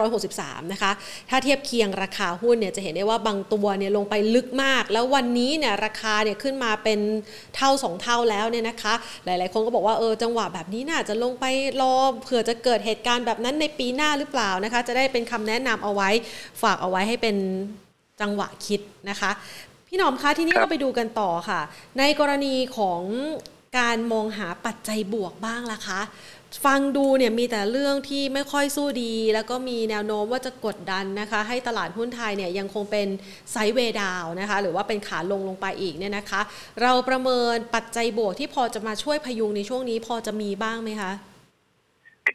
2563 นะคะ ถ้าเทียบเคียงราคาหุ้นเนี่ยจะเห็นได้ว่าบางตัวเนี่ยลงไปลึกมาก แล้ววันนี้เนี่ยราคาเนี่ยขึ้นมาเป็นเท่า 2 เท่าแล้วเนี่ยนะคะ หลาย ๆ คนก็บอกว่าเออจังหวะแบบนี้น่าจะลงไปรอเผื่อจะเกิดเหตุการณ์แบบนั้นในปีหน้าหรือเปล่านะคะ จะได้เป็นคำแนะนำเอาไว้ฝากเอาไว้ให้เป็นจังหวะคิดนะคะ พี่หนอมคะทีนี้ครับเราไปดูกันต่อค่ะ ในกรณีของการมองหาปัจจัยบวกบ้างล่ะคะ ฟังดูเนี่ยมีแต่เรื่องที่ไม่ค่อยสู้ดี แล้วก็มีแนวโน้มว่าจะกดดันนะคะ ให้ตลาดหุ้นไทยเนี่ยยังคงเป็นไซด์เวย์ดาวนะคะ หรือว่าเป็นขาลงลงไปอีกเนี่ยนะคะ เราประเมินปัจจัยบวกที่พอจะมาช่วยพยุงในช่วงนี้พอจะมีบ้างไหมคะ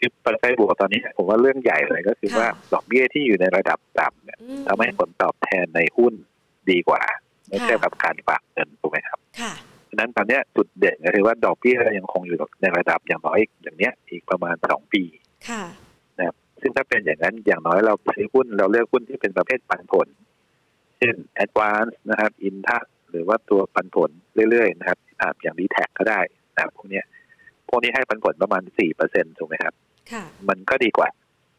คือปัจจัยบวกตอนนี้ผมว่าเรื่องใหญ่เลยก็คือค่ะว่าดอกเบี้ยที่อยู่ในระดับต่ำเนี่ยอืมทำให้ผลตอบแทนในหุ้นดีกว่า ไม่ค่ะเทียบกับการฝากเงินถูกไหมครับค่ะฉะนั้นตอนเนี้ยจุดเด่นก็คือว่าดอกเบี้ยยังคงอยู่ในระดับอย่างน้อยอย่างเนี้ยอีกประมาณสองปีค่ะนะครับซึ่งถ้าเป็นอย่างนั้นอย่างน้อยเราซื้อหุ้นเราเลือกหุ้นที่เป็นประเภทปันผล เช่น Advance นะครับอินทัหรือว่าตัวปันผลเรื่อยๆนะครับอ่าอย่างดีแท็ก็ได้นะครับพวกเนี้ยพวกนี้ให้ปันผลประมาณสี่เปอร์เซ็นต์ถูกไหมครับค่ะมันก็ดีกว่า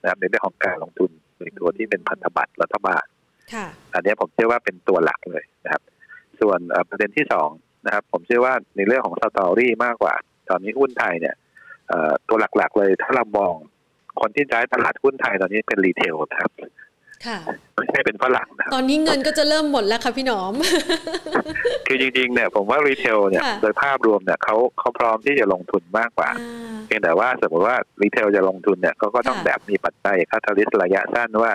นะครับในเรื่องของการลงทุนในตัวที่เป็นพันธบัตรรัฐบาลค่ะ อันเนี้ยผมเชื่อว่าเป็นตัวหลักเลยนะครับ ส่วนเอ่อประเด็นที่สองนะครับ ผมเชื่อว่าในเรื่องของ story มากกว่า ตอนนี้หุ้นไทยเนี่ยเอ่อตัวหลักๆเลยถ้าเรามองคนที่ใช้ตลาดหุ้นไทยตอนนี้เป็น retail นะครับค่ะไม่ใช่เป็นฝรั่งนะครับตอนนี้เงินก็จะเริ่มหมดแล้วค่ะพี่หนอม คือจริงๆเนี่ยผมว่า retail เนี่ยค่ะโดยภาพรวมเนี่ยเขาเขาพร้อมที่จะลงทุนมากกว่าอ่าเพียงแต่ว่าสมมติว่ารีเทลจะลงทุนเนี่ยเขาก็ต้องค่ะแบบมีปัจจัยคาทาลิสระยะสั้นว่า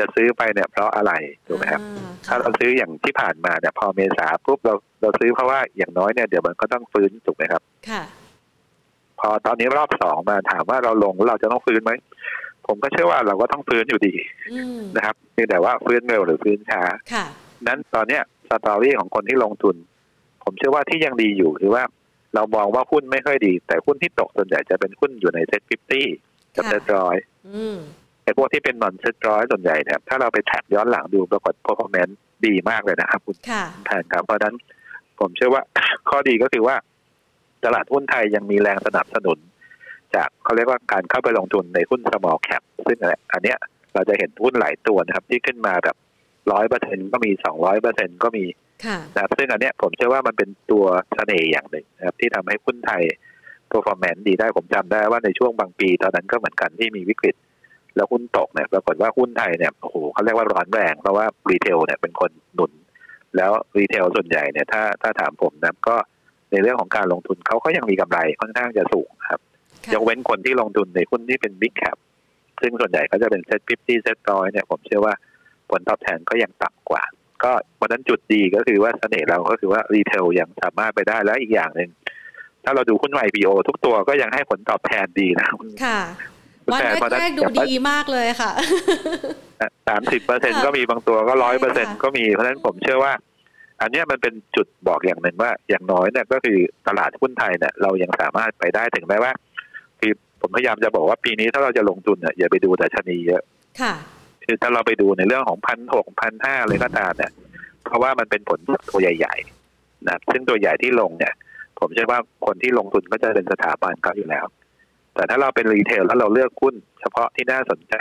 จะซื้อไปเนี่ยเพราะอะไรถูกไหมครับอ่าถ้าเราซื้ออย่างที่ผ่านมาเนี่ยพอเมษาปุ๊บเราเราซื้อเพราะว่าอย่างน้อยเนี่ยเดี๋ยวมันก็ต้องฟื้นถูกไหมครับ ค่ะ พอตอนนี้รอบสองมาถามว่าเราลงแล้วเราจะต้องฟื้นไหมผมก็เชื่อว่าเราก็ต้องฟื้นอยู่ดีอืมนะครับเพียงแต่ว่าฟื้นเร็วหรือฟื้นช้าค่ะนั้นตอนเนี้ยสตอรี่ของคนที่ลงทุน ผมเชื่อว่าที่ยังดีอยู่คือว่าเรามองว่าหุ้นไม่ค่อยดี แต่หุ้นที่ตกส่วนใหญ่จะเป็นหุ้นอยู่ใน SET fifty กับค่ะเซ็ตร้อยอืม ไอ้พวกที่เป็น non SET ร้อยส่วนใหญ่เนี่ยถ้าเราไป track ย้อนหลังดูปรากฏ performance ดีมากเลยนะครับคุณค่ะแทนครับเพราะฉะนั้นผมเชื่อว่าข้อดีก็คือว่า ตลาดหุ้นไทยยังมีแรงสนับสนุน จากเขาเรียกว่าการเข้าไปลงทุนในหุ้น small cap ซึ่งอันเนี้ยเราจะเห็นหุ้นหลายตัวนะครับ ที่ขึ้นมาแบบร้อยเปอร์เซ็นต์ก็มีสองร้อยเปอร์เซ็นต์ก็มีค่ะนะครับซึ่งอันเนี้ยผมเชื่อว่ามันเป็นตัวเสน่ห์อย่างหนึ่งนะครับ ที่ทำให้หุ้นไทย performance ดีได้ผมจำได้ว่าในช่วงบางปี ตอนนั้นก็เหมือนกันที่มีวิกฤต แล้วหุ้นตกเนี่ยปรากฏว่าหุ้นไทยเนี่ยโอ้โหเขาเรียกว่าร้อนแรงเพราะว่า retail เนี่ยเป็นคนหนุน แล้ว retail ส่วนใหญ่เนี่ยถ้าถ้าถามผมนะก็ในเรื่องของการลงทุนเขาก็ยังมีกำไรค่อนข้างจะสูงครับค่ะยกเว้นคนที่ลงทุนในหุ้นที่เป็น big capซึ่งส่วนใหญ่ก็จะเป็น SET fifty SET ร้อยเนี่ยผมเชื่อว่าผลตอบแทนก็ยังต่ำกว่า ก็วันนั้นจุดดีก็คือว่าเสน่ห์เราก็คือว่า retail ยังสามารถไปได้แล้วอีกอย่างหนึ่งถ้าเราดูหุ้น IPO ทุกตัวก็ยังให้ผลตอบแทนดีนะค่ะ เพราะฉะนั้น วันแรกๆดูดีมากเลยค่ะสามสิบเปอร์เซ็นต์ก็มีบางตัวก็ร้อยเปอร์เซ็นต์ก็มีเพราะฉะนั้นผมเชื่อว่า อันเนี้ยมันเป็นจุดบอกอย่างหนึ่งว่า อย่างน้อยเนี่ยก็คือตลาดหุ้นไทยเนี่ยเรายังสามารถไปได้ถึงแม้ว่าคือผมพยายามจะบอกว่าปีนี้ถ้าเราจะลงทุนเนี่ยอย่าไปดูแต่ชนีเยอะค่ะคือถ้าเราไปดูในเรื่องของพันหกพันห้าเลยก็ตามเนี่ยเพราะว่ามันเป็นผลจากตัวใหญ่ๆนะซึ่งตัวใหญ่ที่ลงเนี่ย ผมเชื่อว่าคนที่ลงทุนก็จะเป็นสถาบันเขาอยู่แล้ว แต่ถ้าเราเป็นรีเทลแล้วเราเลือกหุ้นเฉพาะที่น่าสนใจ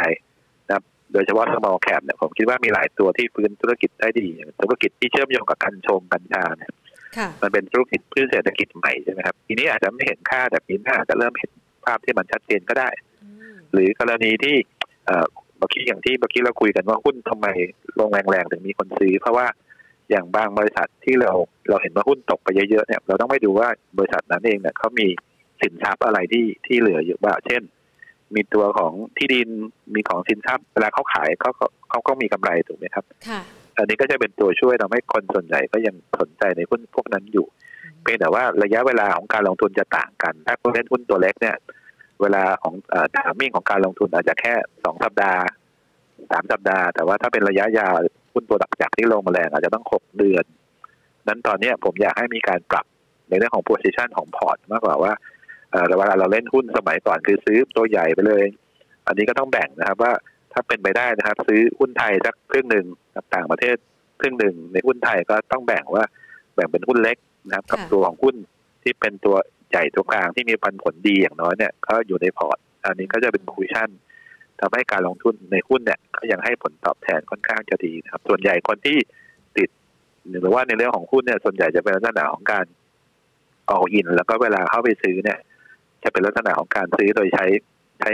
นะครับ โดยเฉพาะ small cap เนี่ยผมคิดว่ามีหลายตัวที่ฟื้นธุรกิจได้ดีอย่างธุรกิจที่เชื่อมโยงกับกัญชงกัญชาเนี่ยค่ะมันเป็นธุรกิจพืชเศรษฐกิจใหม่ใช่ไหมครับทีนี้อาจจะไม่เห็นค่าแต่ปีหน้าอาจจะเริ่มเห็นภาพที่มันชัดเจนก็ได้อืมหรือกรณีที่เอ่อเมื่อกี้อย่างที่เมื่อกี้เราคุยกันว่าหุ้นทำไมลงแรงๆถึงมีคนซื้อ เพราะว่าอย่างบางบริษัทที่เราเราเห็นว่าหุ้นตกไปเยอะๆเนี่ยเราต้องไปดูว่าบริษัทนั้นเองเนี่ยเขามี สินทรัพย์อะไรที่ที่เหลืออยู่บ้างเช่น มีตัวของที่ดินมีของสินทรัพย์เวลาเขาขายเขาก็เขาก็มีกำไรถูกไหมครับค่ะอันนี้ก็จะเป็นตัวช่วยทำให้คนส่วนใหญ่ก็ยังสนใจในหุ้นพวกนั้นอยู่เพียงแต่ว่าระยะเวลาของการลงทุนจะต่างกัน ถ้าคุณเล่นหุ้นตัวเล็กเนี่ย เวลาของทามมิ่งของการลงทุนอาจจะแค่สองสัปดาห์สามสัปดาห์ แต่ว่าถ้าเป็นระยะยาวหุ้นตัวหลักจากที่ลงมาแรงอาจจะต้องหกเดือน นั้นตอนเนี้ยผมอยากให้มีการปรับในเรื่องของ position ของพอร์ตมากกว่าว่า เอ่อเวลาเราเล่นหุ้นสมัยก่อนคือซื้อตัวใหญ่ไปเลย อันนี้ก็ต้องแบ่งนะครับว่าถ้าเป็นไปได้นะครับ ซื้อหุ้นไทยสักครึ่งหนึ่งกับต่างประเทศครึ่งหนึ่งในหุ้นไทยก็ต้องแบ่งว่าแบ่งเป็นหุ้นเล็กนะครับกับค่ะตัวของหุ้นที่เป็นตัวใหญ่ตัวกลางที่มีปันผลดีอย่างน้อยเนี่ยก็อยู่ในพอร์ต อันนี้ก็จะเป็น cushion ทำให้การลงทุนในหุ้นเนี่ยก็ยังให้ผลตอบแทนค่อนข้างจะดีนะครับ ส่วนใหญ่คนที่ติดหรือว่าในเรื่องของหุ้นเนี่ยส่วนใหญ่จะเป็นลักษณะของการ all in แล้วก็เวลาเข้าไปซื้อเนี่ย จะเป็นลักษณะของการซื้อโดยใช้ใช้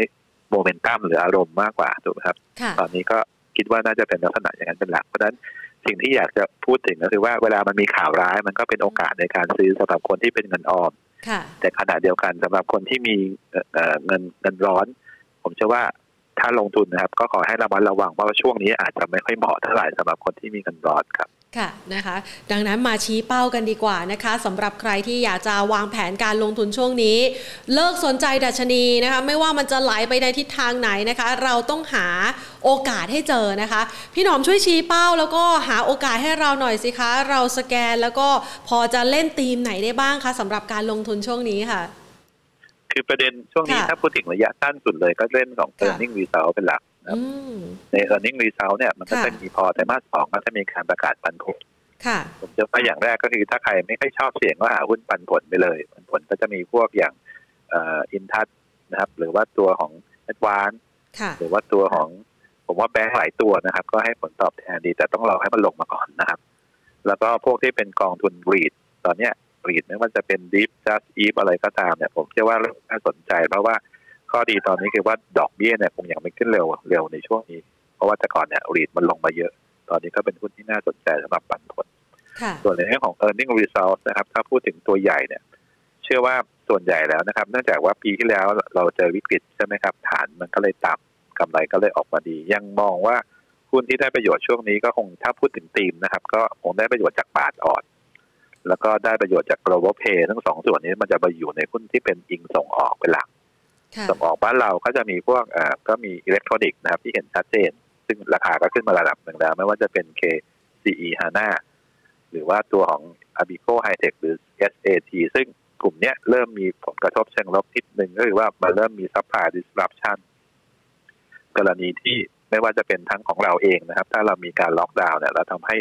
โมเมนตัมหรืออารมณ์มากกว่าถูกไหมครับค่ะตอนนี้ก็คิดว่าน่าจะเป็นลักษณะอย่างนั้นเป็นหลัก เพราะฉะนั้นสิ่งที่อยากจะพูดถึงก็คือว่าเวลามันมีข่าวร้ายมันก็เป็นโอกาสในการซื้อสำหรับคนที่เป็นเงินออมค่ะแต่ขณะเดียวกันสำหรับคนที่มีเอ่อเอ่อเงินเงินร้อน ผมเชื่อว่าถ้าลงทุนนะครับ ก็ขอให้ระมัดระวังเพราะว่าช่วงนี้อาจจะไม่ค่อยเหมาะเท่าไหร่สำหรับคนที่มีเงินร้อนครับ ค่ะนะคะดังนั้นมาชี้เป้ากันดีกว่านะคะสำหรับใครที่อยากจะวางแผนการลงทุนช่วงนี้ เลิกสนใจดัชนีนะคะไม่ว่ามันจะไหลไปในทิศทางไหนนะคะ เราต้องหาโอกาสให้เจอนะคะ พี่หนอมช่วยชี้เป้า แล้วก็หาโอกาสให้เราหน่อยสิคะ เราสแกนแล้วก็พอจะเล่นธีมไหนได้บ้างคะสำหรับการลงทุนช่วงนี้ค่ะ คือประเด็นช่วงนี้ค่ะถ้าพูดถึงระยะสั้นสุดเลยก็เล่นของค่ะ earning result เป็นหลัก นะครับอืมใน earning result เนี่ยมันก็ค่ะจะมีพอแต่มาสสองก็จะมีการประกาศปันผลค่ะผมเชื่อว่าอย่างแรกก็คือถ้าใครไม่ค่อยชอบเสี่ยงก็หาหุ้นปันผลไปเลย ปันผลก็จะมีพวกอย่างเอินทัศนะครับ หรือว่าตัวของ a d v a n c e ค่ะหรือว่าตัวของผมว่าแบงก์หลายตัวนะครับ ก็ให้ผลตอบแทนดี แต่ต้องรอให้มันลงมาก่อนนะครับ แล้วก็พวกที่เป็นกองทุนรีดตอนเนี้ยรีดไม่ว่าจะเป็นดิฟจัสอีฟอะไรก็ตามเนี่ย ผมเชื่อว่าน่าสนใจเพราะว่า ข้อดีตอนนี้คือว่าดอกเบี้ยเนี่ยคงยังไม่ขึ้นเร็วเร็วในช่วงนี้ เพราะว่าแต่ก่อนเนี่ยรีดมันลงมาเยอะ ตอนนี้ก็เป็นหุ้นที่น่าสนใจสำหรับปันผลค่ะส่วนในเรื่องของ earning result นะครับ ถ้าพูดถึงตัวใหญ่เนี่ย เชื่อว่าส่วนใหญ่แล้วนะครับ เนื่องจากว่าปีที่แล้วเราเจอวิกฤตใช่ไหมครับ ฐานมันก็เลยต่ำกำไรก็เลยออกมาดี ยังมองว่าหุ้นที่ได้ประโยชน์ช่วงนี้ก็คงถ้าพูดถึงธีมนะครับ ก็คงได้ประโยชน์จากบาทอ่อน แล้วก็ได้ประโยชน์จาก global pay ทั้งสองส่วนนี้มันจะไปอยู่ในหุ้นที่เป็นอิงส่งออกเป็นหลักค่ะ ส่งออกบ้านเราก็จะมีพวกอ่อก็มีอิเล็กทรอนิกส์นะครับที่เห็นชัดเจน ซึ่งราคาก็ขึ้นมาระดับหนึ่งแล้ว ไม่ว่าจะเป็น KCE HANA หรือว่าตัวของ Abico Hightech หรือ SAT ซึ่งกลุ่มเนี้ยเริ่มมีผลกระทบเชิงลบนิดหนึ่งก็คือว่ามันเริ่มมี supply disruption กรณีที่ไม่ว่าจะเป็นทั้งของเราเองนะครับ ถ้าเรามีการล็อกดาวน์เนี่ยเราทำให้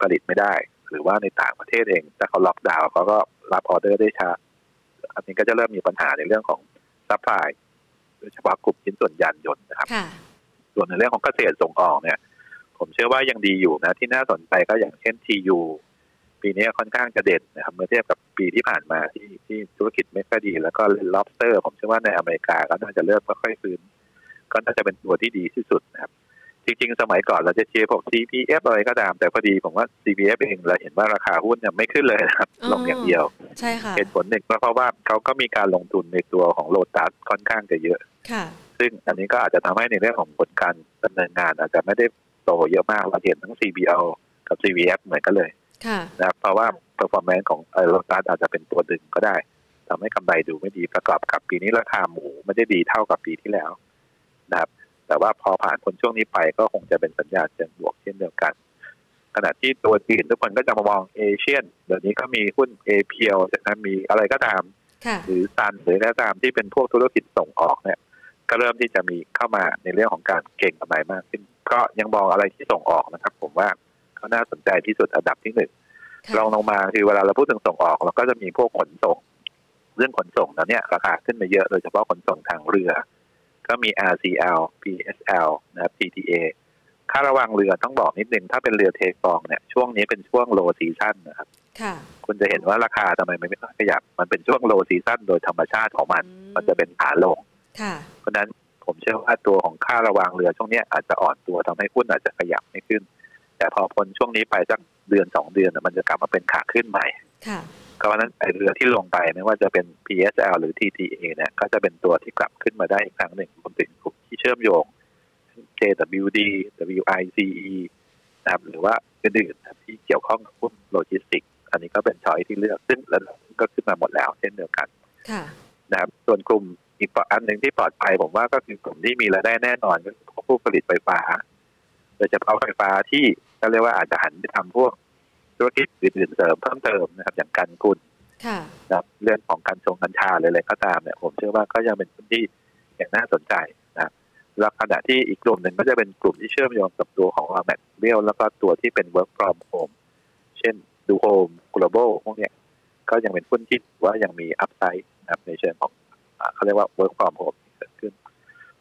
ผลิตไม่ได้ หรือว่าในต่างประเทศเอง ถ้าเขาล็อกดาวน์เขาก็รับออเดอร์ได้ช้าอันนี้ก็จะเริ่มมีปัญหาในเรื่องของ supply โดยเฉพาะกลุ่มชิ้นส่วนยานยนต์นะครับค่ะส่วนในเรื่องของเกษตรส่งออกเนี่ย ผมเชื่อว่ายังดีอยู่นะ ที่น่าสนใจก็อย่างเช่น TU ปีนี้ค่อนข้างจะเด่นนะครับ เมื่อเทียบกับปีที่ผ่านมาที่ที่ธุรกิจไม่ค่อยดี แล้วก็เลน lobster ผมเชื่อว่าในอเมริกาก็น่าจะเริ่มค่อยๆฟื้นก็น่าจะเป็นตัวที่ดีที่สุดนะครับ จริงๆ สมัยก่อนเราจะเชียร์พวก CPF อะไรก็ตาม แต่พอดีผมว่า CPF เองเราเห็นว่าราคาหุ้นเนี่ยไม่ขึ้นเลยนะครับอ๋อลงอย่างเดียว ใช่ค่ะเหตุผลหนึ่งก็เพราะว่าเขาก็มีการลงทุนในตัวของโลตัสค่อนข้างจะเยอะค่ะ ซึ่งอันนี้ก็อาจจะทำให้ในเรื่องของผลการดำเนินงาน อาจจะไม่ได้โตเยอะมากเราเห็นทั้ง CBL กับ CVF เหมือนกันเลยค่ะนะครับเพราะว่า performance ของเออโลตัสอาจจะเป็นตัวดึงก็ได้ทำให้กำไรดูไม่ดีประกอบกับปีนี้ราคาหมูไม่ได้ดีเท่ากับปีที่แล้วนะครับ แต่ว่าพอผ่านพ้นช่วงนี้ไปก็คงจะเป็นสัญญาณเชิงบวกเช่นเดียวกัน ขณะที่ตัวจีนทุกคนก็จะมามองเอเชียนเดี๋ยวนี้ก็มีหุ้นเอเพียวจากนั้นมีอะไรก็ตามค่ะหรือซันหรืออะไรก็ตามที่เป็นพวกธุรกิจส่งออกเนี่ยก็เริ่มที่จะมีเข้ามาในเรื่องของการเก่งกำไรมากขึ้น ก็ยังมองอะไรที่ส่งออกนะครับ ผมว่าก็น่าสนใจที่สุดอันดับที่หนึ่งค่ะรองลงมาคือเวลาเราพูดถึงส่งออกเราก็จะมีพวกขนส่ง เรื่องขนส่งนั้นเนี่ยราคาขึ้นมาเยอะโดยเฉพาะขนส่งทางเรือ ก็มี RCL PSL นะครับ TTA ค่าระวังเรือต้องบอกนิดนึง ถ้าเป็นเรือเทกองเนี่ย ช่วงนี้เป็นช่วงโลซีซั่นนะครับค่ะคุณจะเห็นว่าราคาทำไมมันไม่ค่อยขยับ มันเป็นช่วงโลซีซั่นโดยธรรมชาติของมันอืมมันจะเป็นขาลงค่ะเพราะฉะนั้นผมเชื่อว่าตัวของค่าระวังเรือช่วงเนี้ยอาจจะอ่อนตัวทำให้หุ้นอาจจะขยับไม่ขึ้น แต่พอพ้นช่วงนี้ไปสักเดือนสองเดือนน่ะมันจะกลับมาเป็นขาขึ้นใหม่ค่ะ ก็เพราะฉะนั้นไอเรือที่ลงไปไม่ว่าจะเป็น PSL หรือ TTA เนี่ยก็จะเป็นตัวที่กลับขึ้นมาได้อีกครั้งหนึ่งรวมถึงกลุ่มที่เชื่อมโยง JWD WICE นะครับหรือว่าอื่นๆนะครับที่เกี่ยวข้องกับหุ้นโลจิสติกส์อันนี้ก็เป็น choice ที่เลือกซึ่งระดับก็ขึ้นมาหมดแล้วเช่นเดียวกันค่ะนะครับส่วนกลุ่มอีกอันหนึ่งที่ปลอดภัยผมว่าก็คือกลุ่มที่มีรายได้แน่นอนก็คือผู้ผลิตไฟฟ้า โดยเฉพาะไฟฟ้าที่ก็เรียกว่าอาจจะหันไปทำพวก ธุรกิจอื่นๆเสริมเพิ่มเติมนะครับ อย่างกันกุลค่ะนะครับเรื่องของกัญชงกัญชาหรืออะไรก็ตามเนี่ยผมเชื่อว่าก็ยังเป็นพื้นที่อย่างน่าสนใจนะครับแล้วขณะที่อีกกลุ่มหนึ่งก็จะเป็นกลุ่มที่เชื่อมโยงกับตัวของเราแมทเรียลแล้วก็ตัวที่เป็น work from home เช่นดูโฮม global พวกเนี้ยก็ยังเป็นหุ้นที่ถือว่ายังมีอัพไซด์นะครับในเชิงของอ่าเขาเรียกว่า work from home ที่เกิดขึ้น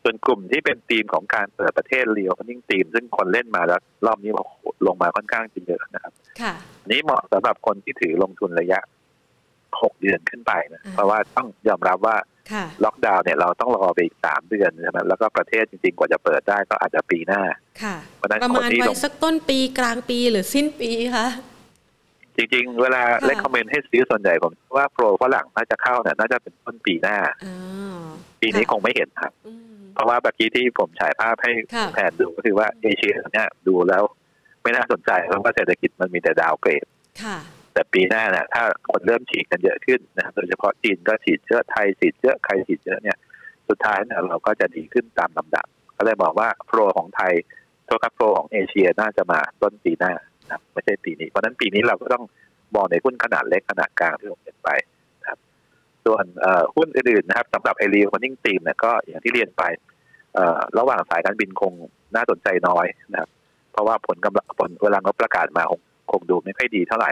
ส่วนกลุ่มที่เป็นธีมของการเปิดประเทศเรียวนิ่งธีม ซึ่งคนเล่นมาแล้วรอบนี้บอกโอ้โหลงมาค่อนข้างจะเยอะนะครับค่ะอันนี้เหมาะสำหรับคนที่ถือลงทุนระยะ6เดือนขึ้นไปนะอ่าเพราะว่าต้องยอมรับว่าค่ะล็อกดาวน์เนี่ยเราต้องรอไปอีก3เดือนใช่ไหมแล้วก็ประเทศจริงๆ กว่าจะเปิดได้ก็อาจจะปีหน้าค่ะเพราะฉะนั้นประคนมาณที่ไว้ลงสักต้นปีกลางปีหรือสิ้นปีคะจริงๆ เวลาค่ะเลคคอมเมนต์ให้ซื้อส่วนใหญ่ผมว่าโปรฝรั่งน่าจะเข้าเนี่ยน่าจะเป็นต้นปีหน้าอ๋อปีนี้ค่ะคงไม่เห็นครับอืม เพราะว่าเมื่อกี้ที่ผมฉายภาพให้ค่ะแผนดูก็คือว่าเอเชียเนี่ยดูแล้วไม่น่าสนใจเพราะว่าเศรษฐกิจมันมีแต่ดาวเกรดค่ะแต่ปีหน้าเนี่ยถ้าคนเริ่มฉีดกันเยอะขึ้นนะครับโดยเฉพาะจีนก็ฉีดเยอะไทยฉีดเยอะใครฉีดเยอะเนี่ย สุดท้ายเนี่ยเราก็จะดีขึ้นตามลำดับ ก็เลยบอกว่าโปรของไทยโทษครับโปรของเอเชียน่าจะมาต้นปีหน้านะครับไม่ใช่ปีนี้ เพราะฉะนั้นปีนี้เราก็ต้องมองในหุ้นขนาดเล็กขนาดกลางที่ผมเห็นไปนะครับ ส่วนเอ่อหุ้นอื่นๆนะครับสำหรับไอรีคอนนิ่งทีมเนี่ยก็อย่างที่เรียนไปเอ่อระหว่างสายการบินคงน่าสนใจน้อยนะครับ เพราะว่าผลกำลังผลเวลางบประกาศมาคงคงดูไม่ค่อยดีเท่าไหร่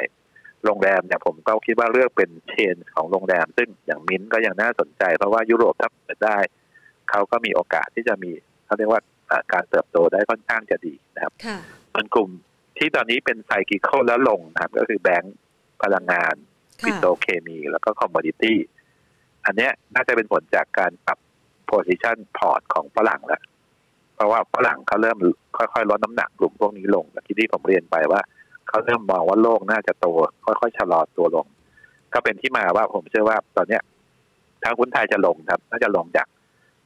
โรงแรมเนี่ยผมก็คิดว่าเลือกเป็น chain ของโรงแรม ซึ่งอย่างมิ้นท์ก็ยังน่าสนใจ เพราะว่ายุโรปถ้าเปิดได้ เขาก็มีโอกาสที่จะมีเขาเรียกว่าอ่าการเติบโตได้ค่อนข้างจะดีนะครับค่ะส่วนกลุ่มที่ตอนนี้เป็น cyclical แล้วลงนะครับ ก็คือแบงก์พลังงานปิโตรเคมี ค่ะ แล้วก็ commodity อันเนี้ยน่าจะเป็นผลจากการปรับ position พอร์ตของฝรั่งแล้วเพราะว่าฝรั่งเขาเริ่มค่อยๆลดน้ำหนักกลุ่มพวกนี้ลงเมื่อกี้ที่ผมเรียนไปว่าเขาเริ่มมองว่าโลกน่าจะโตค่อยๆชะลอตัวลง ก็เป็นที่มาว่าผมเชื่อว่าตอนเนี้ยถ้าหุ้นไทยจะลงครับน่าจะลงจาก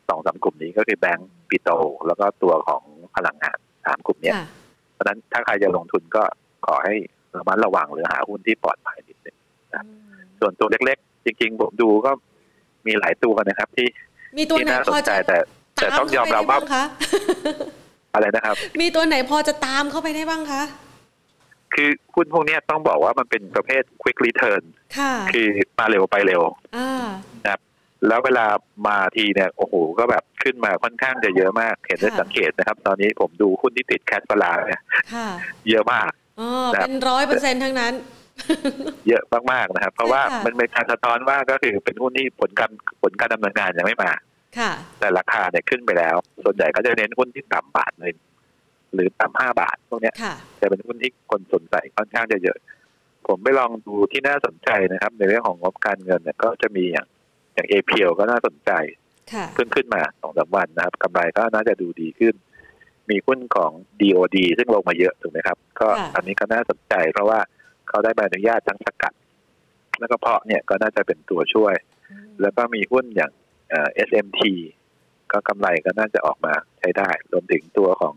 สองสามกลุ่มนี้ก็คือแบงก์ปิโตรแล้วก็ตัวของพลังงานสามกลุ่มเนี้ยค่ะเพราะฉะนั้นถ้าใครจะลงทุนก็ขอให้ระมัดระวังหรือหาหุ้นที่ปลอดภัยนิดนึงครับอืมส่วนตัวเล็กๆ จริงๆ ผมดูก็ มีหลายตัวนะครับ ที่มีตัวที่ไหนน่าสพอนใจจะแต่ แต่ตามต้องยเข้าอมไปรับได้ว่าบ้างคะอะไรนะครับ มีตัวไหนพอจะตามเข้าไปได้บ้างคะคือหุ้นพวกเนี้ยต้องบอกว่ามันเป็นประเภท quick return ค่ะคือมาเร็วไปเร็วอ่าแล้วเวลามาทีเนี่ยโอ้โหก็แบบขึ้นมาค่อนข้างจะเยอะมาก เห็นได้ค่ะสังเกตนะครับ ตอนนี้ผมดูหุ้นที่ติดแคชฟลาเนี่ยค่ะเยอะมากอ๋อครับเป็นร้อยเปอร์เซ็นทั้งนั้น เยอะมากๆนะครับ เพราะว่าใช่ค่ะมันเป็นการสะท้อนว่าก็คือเป็นหุ้นที่ผลการผลการดำเนินงานยังไม่มาค่ะ แต่ราคาเนี่ยขึ้นไปแล้ว ส่วนใหญ่ก็จะเน้นหุ้นที่ต่ำบาทเลยหรือต่ำห้าบาทพวกเนี้ยค่ะจะเป็นหุ้นที่คนสนใจค่อนข้างจะเยอะ ผมไปลองดูที่น่าสนใจนะครับ ในเรื่องของงบการเงินเนี่ยก็จะมีอย่างอย่างเอพีก็น่าสนใจค่ะเพิ่งขึ้นมาสองสามวันนะครับกำไรก็น่าจะดูดีขึ้น มีหุ้นของ DOD ซึ่งลงมาเยอะถูกไหมครับ ก็ค่ะอันนี้ก็น่าสนใจเพราะว่า เขาได้ใบอนุญาตทั้งสกัด แล้วก็เพาะเนี่ยก็น่าจะเป็นตัวช่วย แล้วก็มีหุ้นอย่างเอ่อ SMT ก็กำไรก็น่าจะออกมาใช้ได้ รวมถึงตัวของ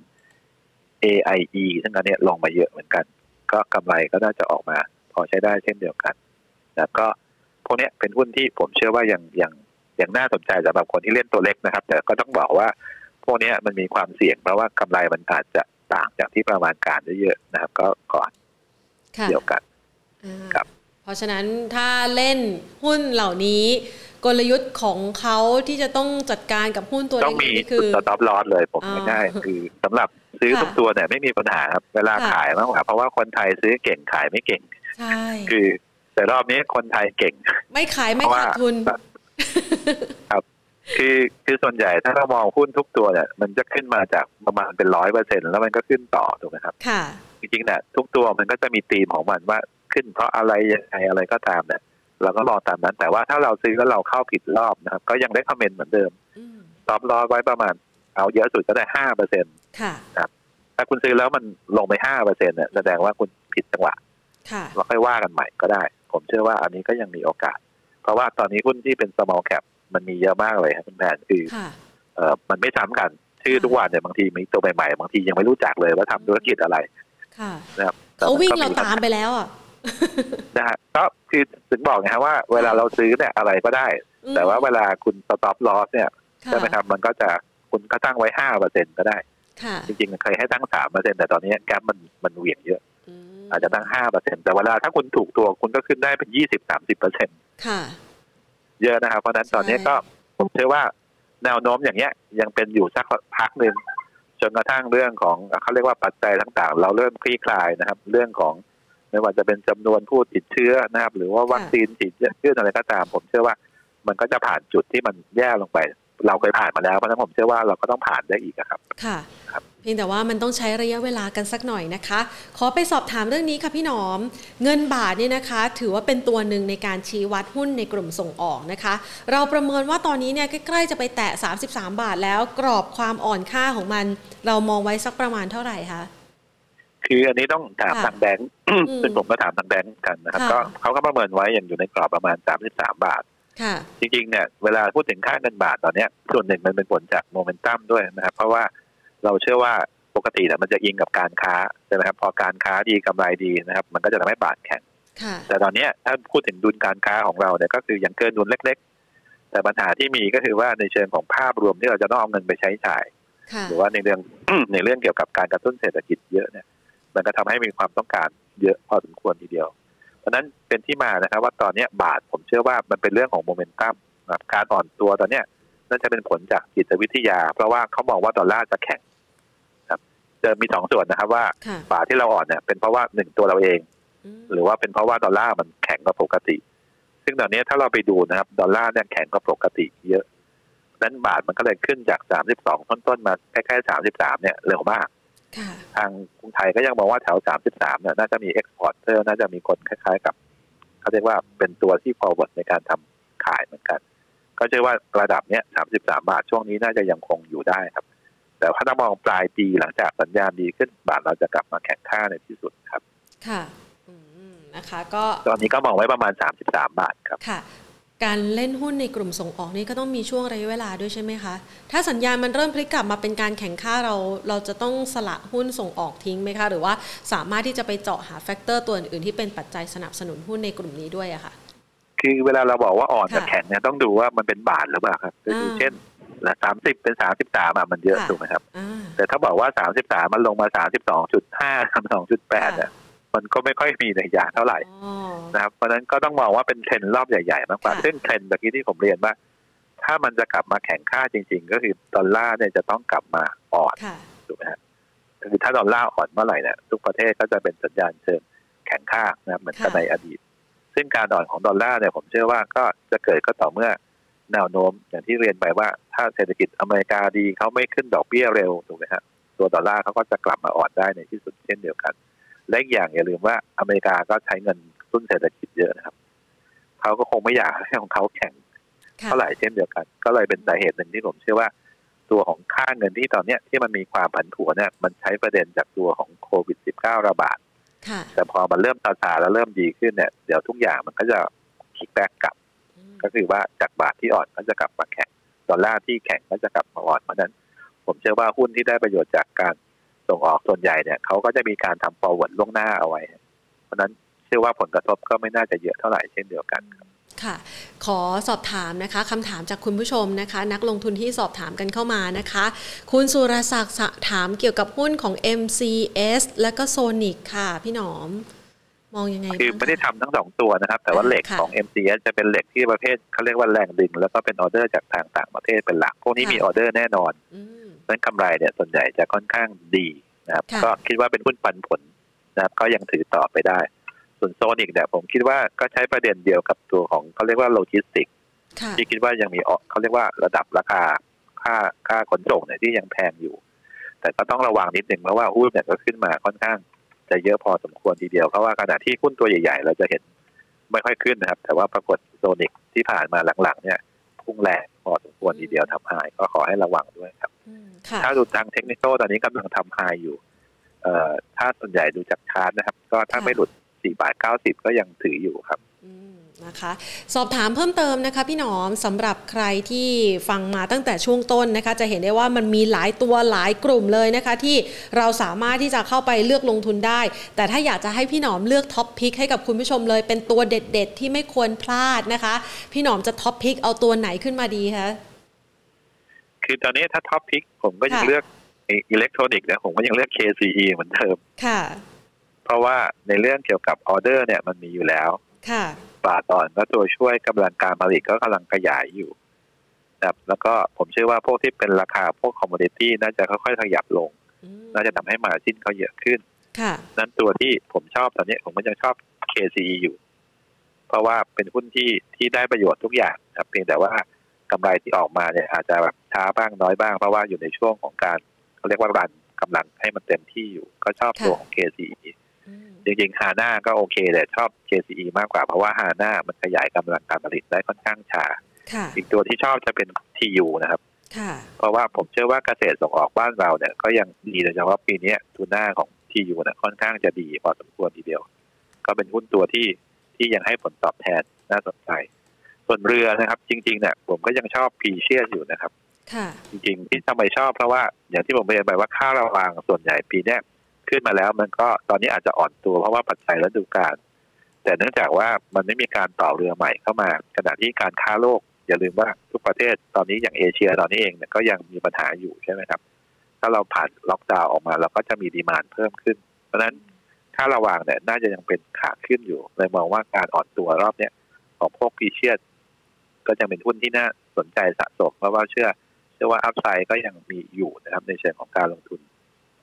AIE ซึ่งอันเนี้ยลงมาเยอะเหมือนกัน ก็กำไรก็น่าจะออกมา พอใช้ได้เช่นเดียวกันแล้วก็พวกเนี้ยเป็นหุ้นที่ผมเชื่อว่ายังยังยังน่าสนใจสำหรับคนที่เล่นตัวเล็กนะครับ แต่ก็ต้องบอกว่า พวกเนี้ยมันมีความเสี่ยงเพราะว่ากำไรมันอาจจะต่างจากที่ประมาณการได้เยอะนะครับ ก็ก่อนค่ะ เดียวกันอ่าครับเพราะฉะนั้นถ้าเล่นหุ้นเหล่านี้กลยุทธ์ของเขาที่จะต้องจัดการกับหุ้นตัวต้องเล็กมีๆนี่จุคืดอสต็อปลอสเลยผมอ๋อง่ายๆคือสำหรับซื้อค่ะทุกตัวเนี่ยไม่มีปัญหาครับเวลาค่ะขายมากกว่าเพราะว่าคนไทยซื้อเก่งขายไม่เก่งใช่คือ แต่รอบนี้คนไทยเก่ง ไม่ขายไม่เพราะว่าขาดทุนคือคือส่วนใหญ่ถ้าเรามองหุ้นทุกตัวเนี่ย มันจะขึ้นมาจากประมาณเป็นร้อยเปอร์เซ็นแล้วมันก็ขึ้นต่อถูกไหมครับ ค่ะ จริงๆเนี่ยทุกตัวมันก็จะมีธีมของมันว่าขึ้นเพราะอะไรยังไงอะไรก็ตามเนี่ยเราก็มองตามนั้น แต่ว่าถ้าเราซื้อแล้วเราเข้าผิดรอบนะครับ ก็ยังได้คอมเมนต์เหมือนเดิมอืมตอบรอไว้ประมาณ เอาเยอะสุดก็ได้ห้าเปอร์เซ็นค่ะถ้าคุณซื้อแล้วมันลงไปห้าเปอร์เซ็นเนี่ยแสดงว่าคุณผิดจังหวะค่ะเราค่อยว่ากันใหม่ก็ได้ ผมเชื่อว่าอันนี้ก็ยังมีโอกาส เพราะว่าตอนนี้หุ้นที่เป็น small cap มันมีเยอะมากเลยครับคุณแพนคือค่ะเออมันไม่ซ้ำกันชื่อทุกวันเนี่ยบางทีมีตัวใหม่ๆบางทียังไม่รู้จักเลยว่าทำธุรกิจอะไร ค่ะนะครับเขาวิ่งเราแต่ตามไปแล้วอะนะฮะก็คือถึงบอกไงฮะว่าเวลาเราซื้อเนี่ยอะไรก็ได้อืมแต่ว่าเวลาคุณ stop loss เนี่ยค่ะใช่ไหมครับมันก็จะคุณก็ตั้งไว้ห้าเปอร์เซ็นก็ได้ค่ะจริงๆเคยให้ตั้งสามเปอร์เซ็นแต่ตอนนี้แกปมันมันเหวี่ยงเยอะอืมอาจจะตั้งห้าเปอร์เซ็นแต่เวลาถ้าคุณถูกตัวคุณก็ขึ้นได้เป็นยี่สิบสามสิบเปอร์เซ็นค่ะเยอะนะครับ เพราะฉะนั้นตอนนี้ก็ผมเชื่อว่าแนวโน้มอย่างเงี้ยยังเป็นอยู่สักพักหนึ่ง จนกระทั่งเรื่องของเขาเรียกว่าปัจจัยต่างๆ เราเริ่มคลี่คลายนะครับ เรื่องของไม่ว่าจะเป็นจำนวนผู้ติดเชื้อนะครับ หรือว่าวัคซีนติดเชื้ออะไรก็ตาม ผมเชื่อว่า มันก็จะผ่านจุดที่มันแย่ลงไป เราเคยผ่านมาแล้วเพราะฉะนั้นผมเชื่อว่าเราก็ต้องผ่านได้อีกอะครับค่ะครับเพียงแต่ว่ามันต้องใช้ระยะเวลากันสักหน่อยนะคะ ขอไปสอบถามเรื่องนี้ค่ะพี่หนอม เงินบาทเนี่ยนะคะ ถือว่าเป็นตัวหนึ่งในการชี้วัดหุ้นในกลุ่มส่งออกนะคะ เราประเมินว่าตอนนี้เนี่ยใกล้ๆจะไปแตะ 33 บาทแล้วกรอบความอ่อนค่าของมัน เรามองไว้สักประมาณเท่าไหร่คะคืออันนี้ต้องถามค่ะทางแบงค์มซึ่งผมก็ถามทางแบงค์กันนะครับค่ะก็เขาก็ประเมินไว้อย่างอยู่ในกรอบประมาณ 33 บาทค่ะ จริงๆเนี่ยเวลาพูดถึงค่าเงินบาทตอนเนี้ยส่วนหนึ่งมันเป็นผลจากโมเมนตัมด้วยนะครับ เพราะว่าเราเชื่อว่าปกติเนี่ยมันจะอิงกับการค้าใช่ไหมครับพอการค้าดีกำไรดีนะครับ มันก็จะทำให้บาทแข็งค่ะแต่ตอนเนี้ยถ้าพูดถึงดุลการค้าของเราเนี่ยก็คือยังเกินดุลเล็ก ๆ แต่ปัญหาที่มีก็คือว่าในเชิงของภาพรวมที่เราจะต้องเอาเงินไปใช้จ่ายค่ะหรือว่าในเรื่องในเรื่องเกี่ยวกับการกระตุ้นเศรษฐกิจเยอะเนี่ย มันก็ทำให้มีความต้องการเยอะพอสมควรทีเดียว เพราะฉะนั้นเป็นที่มานะครับ ว่าตอนเนี้ยบาทผมเชื่อว่ามันเป็นเรื่องของโมเมนตัมนะครับการอ่อนตัวตอนเนี้ยน่าจะเป็นผลจากจิตวิทยา เพราะว่าเขามองว่าดอลลาร์จะแข็งครับจะมีสองส่วนนะครับ ว่าค่ะบาทที่เราอ่อนเนี่ยเป็นเพราะว่าหนึ่งตัวเราเองอืมหรือว่าเป็นเพราะว่าดอลลาร์มันแข็งกว่าปกติ ซึ่งตอนนี้ถ้าเราไปดูนะครับดอลลาร์เนี่ยแข็งกว่าปกติเยอะนั้นบาทมันก็เลยขึ้นจาก32ต้นๆมาใกล้ๆ33เนี่ยเร็วมากค่ะ ทางกรุงไทยก็ยังมองว่าแถว 33เนี่ยน่าจะมี exporter น่าจะมีคนคล้าย ๆ กับเขาเรียกว่าเป็นตัวที่ forward ในการทำขายเหมือนกัน ก็เชื่อว่าระดับเนี้ย 33 บาทช่วงนี้น่าจะยังคงอยู่ได้ครับ แต่ถ้าเรามองปลายปีหลังจากสัญญาณดีขึ้นบาทเราจะกลับมาแข็งค่าในที่สุดครับ ค่ะอืมนะคะก็ตอนนี้ก็มองไว้ประมาณ 33 บาทครับ ค่ะ การเล่นหุ้นในกลุ่มส่งออกนี่ก็ต้องมีช่วงระยะเวลาด้วยใช่ไหมคะ ถ้าสัญญาณมันเริ่มพลิกกลับมาเป็นการแข็งค่าแล้ว เราจะต้องสละหุ้นส่งออกทิ้งไหมคะ หรือว่าสามารถที่จะไปเจาะหา factor ตัวอื่นๆที่เป็นปัจจัยสนับสนุนหุ้นในกลุ่มนี้ด้วยอะค่ะ คือเวลาเราบอกว่าอ่อนกับค่ะแข็งเนี่ยต้องดูว่ามันเป็นบาทหรือเปล่าครับก็คืออ่าเช่นสามสิบเป็นสามสิบสามมันเยอะค่ะถูกไหมครับอ่าแต่ถ้าบอกว่าสามสิบสามมันลงมาสามสิบสองจุดห้าสามสองจุดแปดค่ะเนี่ย มันก็ไม่ค่อยมีนัยยะเท่าไหร่อ๋อนะครับเพราะฉะนั้นก็ต้องมองว่าเป็นเทรนด์รอบใหญ่ๆมากกว่าค่ะซึ่งเทรนด์เมื่อกี้ที่ผมเรียนว่า ถ้ามันจะกลับมาแข็งค่าจริง ๆ ก็คือดอลลาร์เนี่ยจะต้องกลับมาอ่อนค่ะถูกไหมฮะคือถ้าดอลลาร์อ่อนเมื่อไหร่เนี่ยทุกประเทศก็จะเป็นสัญญาณเชิงแข็งค่านะครับเหมือนกับค่ะในอดีต ซึ่งการอ่อนของดอลลาร์เนี่ยผมเชื่อว่าก็จะเกิดก็ต่อเมื่อแนวโน้มอย่างที่เรียนไปว่า ถ้าเศรษฐกิจอเมริกาดีเขาไม่ขึ้นดอกเบี้ยเร็วถูกไหมฮะตัวดอลลาร์เขาก็จะกลับมาอ่อนได้ในที่สุดเช่นเดียวกัน และอีกอย่างอย่าลืมว่าอเมริกาก็ใช้เงินหนุนเศรษฐกิจเยอะนะครับเขาก็คงไม่อยากให้ของเขาแข็งค่าเท่าไหร่เช่นเดียวกัน ก็เลยเป็นสาเหตุหนึ่งที่ผมเชื่อว่า ตัวของค่าเงินที่ตอนเนี้ยที่มันมีความผันผวนเนี่ยมันใช้ประเด็นจากตัวของโควิด -19 ระบาดค่ะแต่พอมันเริ่มซาซาแล้วเริ่มดีขึ้นเนี่ยเดี๋ยวทุกอย่างมันก็จะ kick back กลับอืมก็คือว่าจากบาทที่อ่อนก็จะกลับมาแข็งดอลลาร์ที่แข็งก็จะกลับมาอ่อนเพราะฉะนั้น ผมเชื่อว่าหุ้นที่ได้ประโยชน์จากการ ส่งออกส่วนใหญ่เนี่ยเขาก็จะมีการทำ forward ล่วงหน้าเอาไว้ เพราะฉะนั้นเชื่อว่าผลกระทบก็ไม่น่าจะเยอะเท่าไหร่เช่นเดียวกันครับค่ะ ขอสอบถามนะคะคำถามจากคุณผู้ชมนะคะ นักลงทุนที่สอบถามกันเข้ามานะคะ คุณสุรศักดิ์ถามเกี่ยวกับหุ้นของ MCS และก็โซนิกค่ะ พี่หนอม มองยังไงคือบ้างไม่ได้คะทำทั้งสองตัวนะครับ แต่ว่าอ่าเหล็กค่ะของ MCS จะเป็นเหล็กที่ประเภทเขาเรียกว่าแรงดึง แล้วก็เป็นออเดอร์จากทางต่างประเทศเป็นหลัก พวกนี้ค่ะมีออเดอร์แน่นอน อืมเพราะฉะนั้นกำไรเนี่ยส่วนใหญ่จะค่อนข้างดีนะครับค่ะก็คิดว่าเป็นหุ้นปันผลนะครับ ก็ยังถือต่อไปได้ ส่วนโซนิกเนี่ยผมคิดว่าก็ใช้ประเด็นเดียวกับตัวของเขาเรียกว่าโลจิสติกค่ะที่คิดว่ายังมีออกเขาเรียกว่าระดับราคาค่าค่าขนส่งเนี่ยที่ยังแพงอยู่ แต่ก็ต้องระวังนิดนึงเพราะว่าหุ้นเนี่ยก็ขึ้นมาค่อนข้างจะเยอะพอสมควรทีเดียวเพราะว่าขณะที่หุ้นตัวใหญ่ๆ เราจะเห็นไม่ค่อยขึ้นนะครับ แต่ว่าปรากฏโซนิกที่ผ่านมาหลังๆ เนี่ยพุ่งแรง พอสมควรทีเดียวทำ high ก็ขอให้ระวังด้วยครับอืมค่ะถ้าดูทางเทคนิคตอนนี้กำลังทำ high อยู่ เอ่อถ้าส่วนใหญ่ดูจากชาร์ตนะครับ ก็ถ้าค่ะไม่หลุด4บาท90ก็ยังถืออยู่ครับอืม นะคะสอบถามเพิ่มเติมนะคะพี่หนอมสำหรับใครที่ฟังมาตั้งแต่ช่วงต้นนะคะ จะเห็นได้ว่ามันมีหลายตัวหลายกลุ่มเลยนะคะ ที่เราสามารถที่จะเข้าไปเลือกลงทุนได้ แต่ถ้าอยากจะให้พี่หนอมเลือก top pick ให้กับคุณผู้ชมเลย เป็นตัวเด็ด ๆ ที่ไม่ควรพลาดนะคะ พี่หนอมจะ top pick เอาตัวไหนขึ้นมาดีคะคือตอนนี้ถ้า top pick ผมก็ยังค่ะเลือกอิเล็กทรอนิกส์นะผมก็ยังเลือก KCE เหมือนเดิมค่ะ เพราะว่าในเรื่องเกี่ยวกับออเดอร์เนี่ยมันมีอยู่แล้วค่ะ บาทอ่อนก็ตัวช่วยกำลังการผลิตก็กำลังขยายอยู่นะครับแล้วก็ผมเชื่อว่าพวกที่เป็นราคาพวก commodity น่าจะค่อยๆขยับลงอืมน่าจะทำให้ margin เขาเยอะขึ้นค่ะนั้นตัวที่ผมชอบตอนนี้ผมก็ยังชอบ KCE อยู่ เพราะว่าเป็นหุ้นที่ที่ได้ประโยชน์ทุกอย่างครับ เพียงแต่ว่ากำไรที่ออกมาเนี่ย อาจจะแบบช้าบ้างน้อยบ้าง เพราะว่าอยู่ในช่วงของการเขาเรียกว่ารันกำลังให้มันเต็มที่อยู่ ก็ชอบตัวของ KCE อืม จริงๆฮาน่าก็โอเคแต่ชอบ KCE มากกว่าเพราะว่าฮาน่ามันขยายกำลังการผลิตได้ค่อนข้างช้าค่ะอีกตัวที่ชอบจะเป็น TU นะครับค่ะเพราะว่าผมเชื่อว่าเกษตรส่งออกบ้านเราเนี่ยก็ยังดีโดยเฉพาะปีนี้ทูน่าของทียูเนี่ยค่อนข้างจะดีพอสมควรทีเดียว ก็เป็นหุ้นตัวที่ที่ยังให้ผลตอบแทนน่าสนใจ ส่วนเรือนะครับ จริงๆเนี่ยผมก็ยังชอบพีเชียอยู่นะครับค่ะจริงๆที่ทำไมชอบเพราะว่าอย่างที่ผมเรียนไปว่าค่าระวางส่วนใหญ่ปีเนี้ย ขึ้นมาแล้ว มันก็ตอนนี้อาจจะอ่อนตัวเพราะว่าปัจจัยฤดูกาลแต่เนื่องจากว่ามันไม่มีการต่อเรือใหม่เข้ามาขณะที่การค้าโลก อย่าลืมว่าทุกประเทศตอนนี้อย่างเอเชียตอนนี้เองเนี่ยก็ยังมีปัญหาอยู่ใช่ไหมครับ ถ้าเราผ่านล็อกดาวน์ออกมาเราก็จะมีดีมานเพิ่มขึ้น เพราะฉะนั้นค่าระวางเนี่ยน่าจะยังเป็นขาขึ้นอยู่เลยมองว่าการอ่อนตัวรอบเนี้ยของพวกพีเชียก็จะเป็นหุ้นที่น่าสนใจสะสมเพราะว่าเชื่อเชื่อว่าอัพไซด์ก็ยังมีอยู่นะครับในเชิงของการลงทุน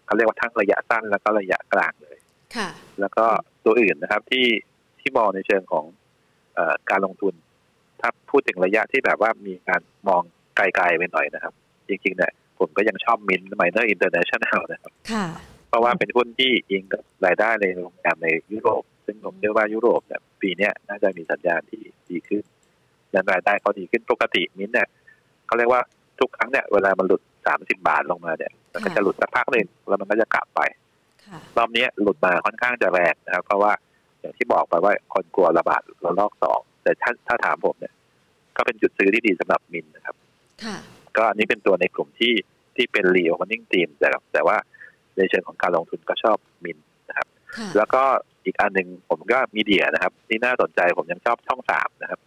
เขาเรียกว่าทั้งระยะสั้นแล้วก็ระยะกลางเลยค่ะ แล้วก็ตัวอื่นนะครับที่ที่มองในเชิงของเออการลงทุน ถ้าพูดถึงระยะที่แบบว่ามีการมองไกลๆไปหน่อยนะครับ จริงๆเนี่ยผมก็ยังชอบมินไมเนอร์อินเตอร์เนชั่นแนลนะครับค่ะเพราะว่าเป็นหุ้นที่อิงกับรายได้ในโรงแรมในยุโรป ซึ่งผมเชื่อว่ายุโรปเนี่ยปีเนี้ยน่าจะมีสัญญาณที่ดีขึ้นและรายได้เขาดีขึ้นปกติมินเนี่ยเขาเรียกว่าทุกครั้งเนี่ยเวลามันหลุด สามสิบบาทลงมาเนี่ยมันก็จะหลุดสักพักหนึ่งแล้วมันก็จะกลับไปค่ะรอบนี้หลุดมาค่อนข้างจะแรงนะครับ เพราะว่าอย่างที่บอกไปว่าคนกลัวระบาดระลอกสองแต่ถ้าถ้าถามผมเนี่ย ก็เป็นจุดซื้อที่ดีสำหรับมินนะครับค่ะก็อันนี้เป็นตัวในกลุ่มที่ที่เป็นรีโอมันนิ่งทีมแต่แต่ว่าในเชิงของการลงทุนก็ชอบมินนะครับค่ะแล้วก็อีกอันหนึ่งผมก็มีเดียนะครับ ที่น่าสนใจผมยังชอบช่องสามนะครับอืม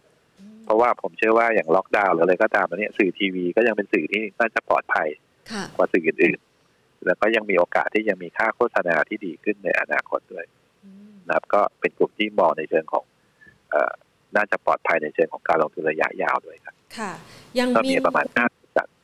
เพ ราะว่าผมเชื่อว่าอย่างล็อกดาวน์หรืออะไรก็ตามตอนนี้สื่อทีวีก็ยังเป็นสื่อที่น่าจะปลอดภัยค่ะกว่าสื่ออื่นๆแล้วก็ยังมีโอกาสที่ยังมีค่าโฆษณาที่ดีขึ้นในอนาคตด้วยอืมนะครับ ก็เป็นกลุ่มที่มองในเชิงของเอ่อน่าจะปลอดภัยในเชิงของการลงทุนระยะยาวด้วยครับ ค่ะ ยังก็มิมีนประมาณห้าจัด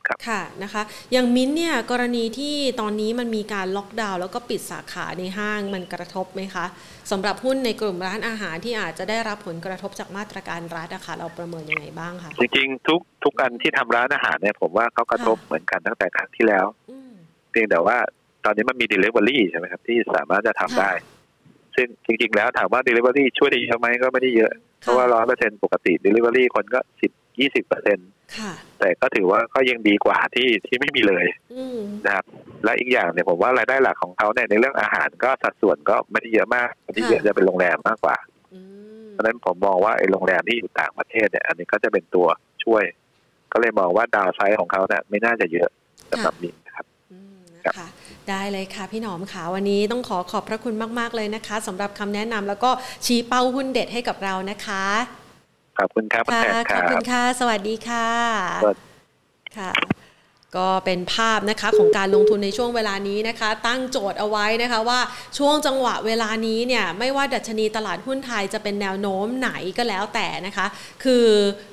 ครับค่ะนะคะอย่างมิ้นท์เนี่ยกรณีที่ตอนนี้มันมีการล็อกดาวน์แล้วก็ปิดสาขาในห้างมันกระทบไหมคะสำหรับหุ้นในกลุ่มร้านอาหารที่อาจจะได้รับผลกระทบจากมาตรการรัฐนะคะเราประเมินยังไงบ้างคะจริงๆทุกทุกอันที่ทำร้านอาหารเนี่ยผมว่าเขากระทบค่ะเหมือนกันตั้งแต่ครั้งที่แล้วอืมเพียงแต่ว่าตอนนี้มันมี Delivery ใช่ไหมครับที่สามารถจะทำค่ะได้ ซึ่งจริง ๆ แล้วถามว่า Delivery ช่วยได้เยอะไหมก็ไม่ได้เยอะ เพราะว่าร้อยเปอร์เซ็นปกติ Delivery คนก็สิบยี่สิบเปอร์เซ็นค่ะแต่ก็ถือว่าก็ยังดีกว่าที่ที่ไม่มีเลยอืมนะครับ และอีกอย่างเนี่ยผมว่ารายได้หลักของเขาเนี่ยในเรื่องอาหารก็สัดส่วนก็ไม่ได้เยอะมากที่เยอะจะเป็นโรงแรมมากกว่าอืมเพราะฉะนั้นผมมองว่าไอ้โรงแรมที่อยู่ต่างประเทศเนี่ย อันนี้ก็จะเป็นตัวช่วย ก็เลยมองว่าดาวไซด์ของเขาเนี่ยไม่น่าจะเยอะสำหรับมินนะครับอืมครับนะคะ ได้เลยค่ะพี่หนอมค่ะวันนี้ต้องขอขอบพระคุณมาก ๆ เลยนะคะสำหรับคำแนะนำแล้วก็ชี้เป้าหุ้นเด็ดให้กับเรานะคะขอบคุณครับคุณค่ะแทนขคอบรัคุบณค่ะ สวัสดีค่ะสวัสดีค่ะ ก็เป็นภาพนะคะของการลงทุนในช่วงเวลานี้นะคะ ตั้งโจทย์เอาไว้นะคะว่าช่วงจังหวะเวลานี้เนี่ยไม่ว่าดัชนีตลาดหุ้นไทยจะเป็นแนวโน้มไหนก็แล้วแต่นะคะ คือ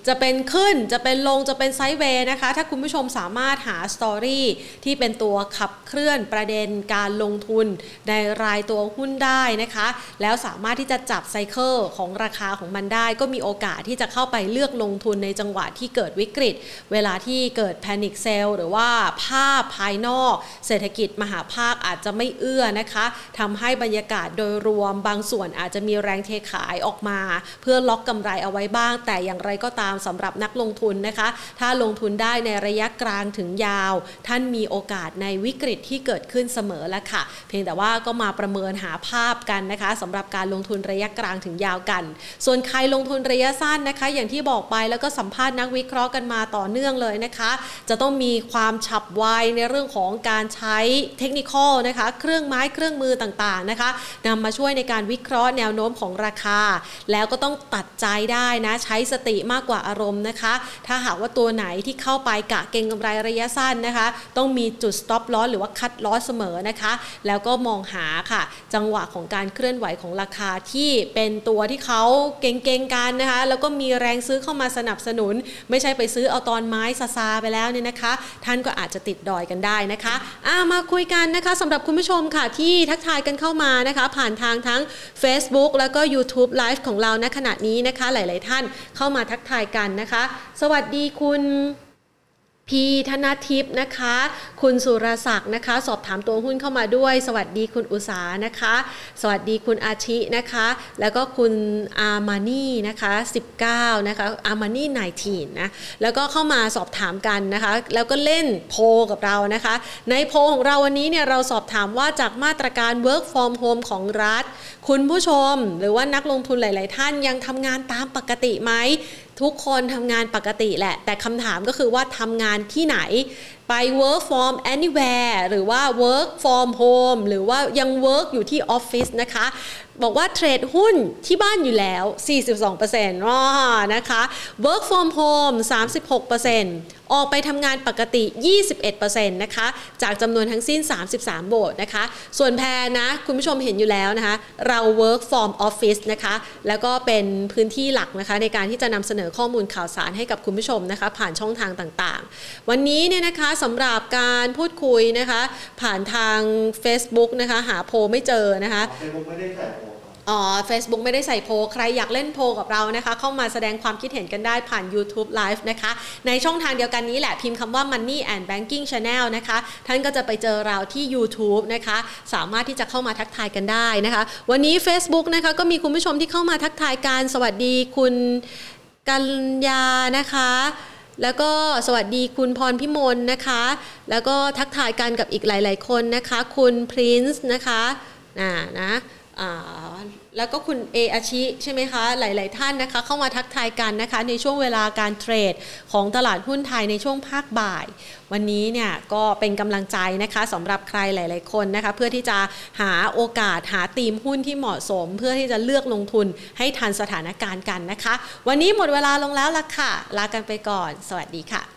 จะเป็นขึ้นจะเป็นลงจะเป็นไซด์เวย์นะคะ ถ้าคุณผู้ชมสามารถหาสตอรี่ที่เป็นตัวขับเคลื่อนประเด็นการลงทุนในรายตัวหุ้นได้นะคะ แล้วสามารถที่จะจับไซเคิลของราคาของมันได้ ก็มีโอกาสที่จะเข้าไปเลือกลงทุนในจังหวะที่เกิดวิกฤต เวลาที่เกิดแพนิคเซลหรือว่าภาพภายนอก เศรษฐกิจมหาภาคอาจจะไม่เอื้อนะคะทำให้บรรยากาศโดยรวมบางส่วนอาจจะมีแรงเทขายออกมา เพื่อล็อกกำไรเอาไว้บ้าง แต่อย่างไรก็ตามสำหรับนักลงทุนนะคะ ถ้าลงทุนได้ในระยะกลางถึงยาว ท่านมีโอกาสในวิกฤตที่เกิดขึ้นเสมอแล้วค่ะ เพียงแต่ว่าก็มาประเมินหาภาพกันนะคะสำหรับการลงทุนระยะกลางถึงยาวกัน ส่วนใครลงทุนระยะสั้นนะคะ อย่างที่บอกไปแล้วก็สัมภาษณ์นักวิเคราะห์กันมาต่อเนื่องเลยนะคะ จะต้องมีความฉับไวในเรื่องของการใช้เทคนิคนะคะ เครื่องไม้เครื่องมือต่างๆนะคะนำมาช่วยในการวิเคราะห์แนวโน้มของราคา แล้วก็ต้องตัดใจได้นะใช้สติมากกว่าอารมณ์นะคะ ถ้าหากว่าตัวไหนที่เข้าไปกะเก็งกำไรระยะสั้นนะคะ ต้องมีจุด stop loss หรือว่า cut loss เสมอนะคะ แล้วก็มองหาค่ะ จังหวะของการเคลื่อนไหวของราคาที่เป็นตัวที่เขาเก่งๆกันนะคะ แล้วก็มีแรงซื้อเข้ามาสนับสนุน ไม่ใช่ไปซื้อเอาตอนไม้ซาซาไปแล้วเนี่ยนะคะท่านก็อาจจะติดดอยกันได้นะคะอามาคุยกันนะคะสำหรับคุณผู้ชมค่ะที่ทักทายกันเข้ามานะคะ ผ่านทางทั้ง Facebook แล้วก็ YouTube Live ของเราณขณะนี้นะคะ หลาย ๆ ท่านเข้ามาทักทายกันนะคะ สวัสดีคุณ พีธนทิพย์นะคะ คุณสุรศักดิ์นะคะ สอบถามตัวหุ้นเข้ามาด้วย สวัสดีคุณอุสานะคะ สวัสดีคุณอาชินะคะ แล้วก็คุณอามานี่นะคะ19นะคะอามานี่19นะแล้วก็เข้ามาสอบถามกันนะคะ แล้วก็เล่นโพลกับเรานะคะ ในโพลของเราวันนี้เนี่ยเราสอบถามว่าจากมาตรการ work from home ของรัฐ คุณผู้ชม หรือว่านักลงทุนหลาย ๆ ท่านยังทำงานตามปกติไหม ทุกคนทำงานปกติแหละ แต่คำถามก็คือว่าทำงานที่ไหนไป work from anywhere หรือว่า work from home หรือว่ายัง work อยู่ที่ออฟฟิศนะคะ บอกว่าเทรดหุ้นที่บ้านอยู่แล้ว 42%อ๋อนะคะ work from home 36%ออกไปทำงานปกติ 21%นะคะ จากจำนวนทั้งสิ้น 33 โบทนะคะ ส่วนแพรนะ คุณผู้ชมเห็นอยู่แล้วนะคะ เรา work from office นะคะ แล้วก็เป็นพื้นที่หลักนะคะ ในการที่จะนำเสนอข้อมูลข่าวสารให้กับคุณผู้ชมนะคะ ผ่านช่องทางต่างๆ วันนี้เนี่ยนะคะสำหรับการพูดคุยนะคะ ผ่านทาง Facebook นะคะ หาโพลไม่เจอนะคะเฟซบุ๊กไม่ได้ใส่โพลครับอ๋อ Facebook ไม่ได้ใส่โพลใครอยากเล่นโพลกับเรานะคะ เข้ามาแสดงความคิดเห็นกันได้ผ่าน YouTube Live นะคะ ในช่องทางเดียวกันนี้แหละพิมพ์คำว่า Money and Banking Channel นะคะ ท่านก็จะไปเจอเราที่ YouTube นะคะ สามารถที่จะเข้ามาทักทายกันได้นะคะ วันนี้ Facebook นะคะก็มีคุณผู้ชมที่เข้ามาทักทายกันสวัสดีคุณกัญญานะคะ แล้วก็สวัสดีคุณพรพิมลนะคะ แล้วก็ทักทายกันกับอีกหลาย ๆ คนนะคะ คุณพรินซ์นะคะน่านะอ่า แล้วก็คุณเออาชิใช่ไหมคะหลาย ๆ ท่านนะคะ เข้ามาทักทายกันนะคะ ในช่วงเวลาการเทรดของตลาดหุ้นไทยในช่วงภาคบ่าย วันนี้เนี่ยก็เป็นกำลังใจนะคะสำหรับใครหลาย ๆ คนนะคะ เพื่อที่จะหาโอกาสหาธีมหุ้นที่เหมาะสม เพื่อที่จะเลือกลงทุนให้ทันสถานการณ์กันนะคะ วันนี้หมดเวลาลงแล้วล่ะค่ะ ลากันไปก่อน สวัสดีค่ะ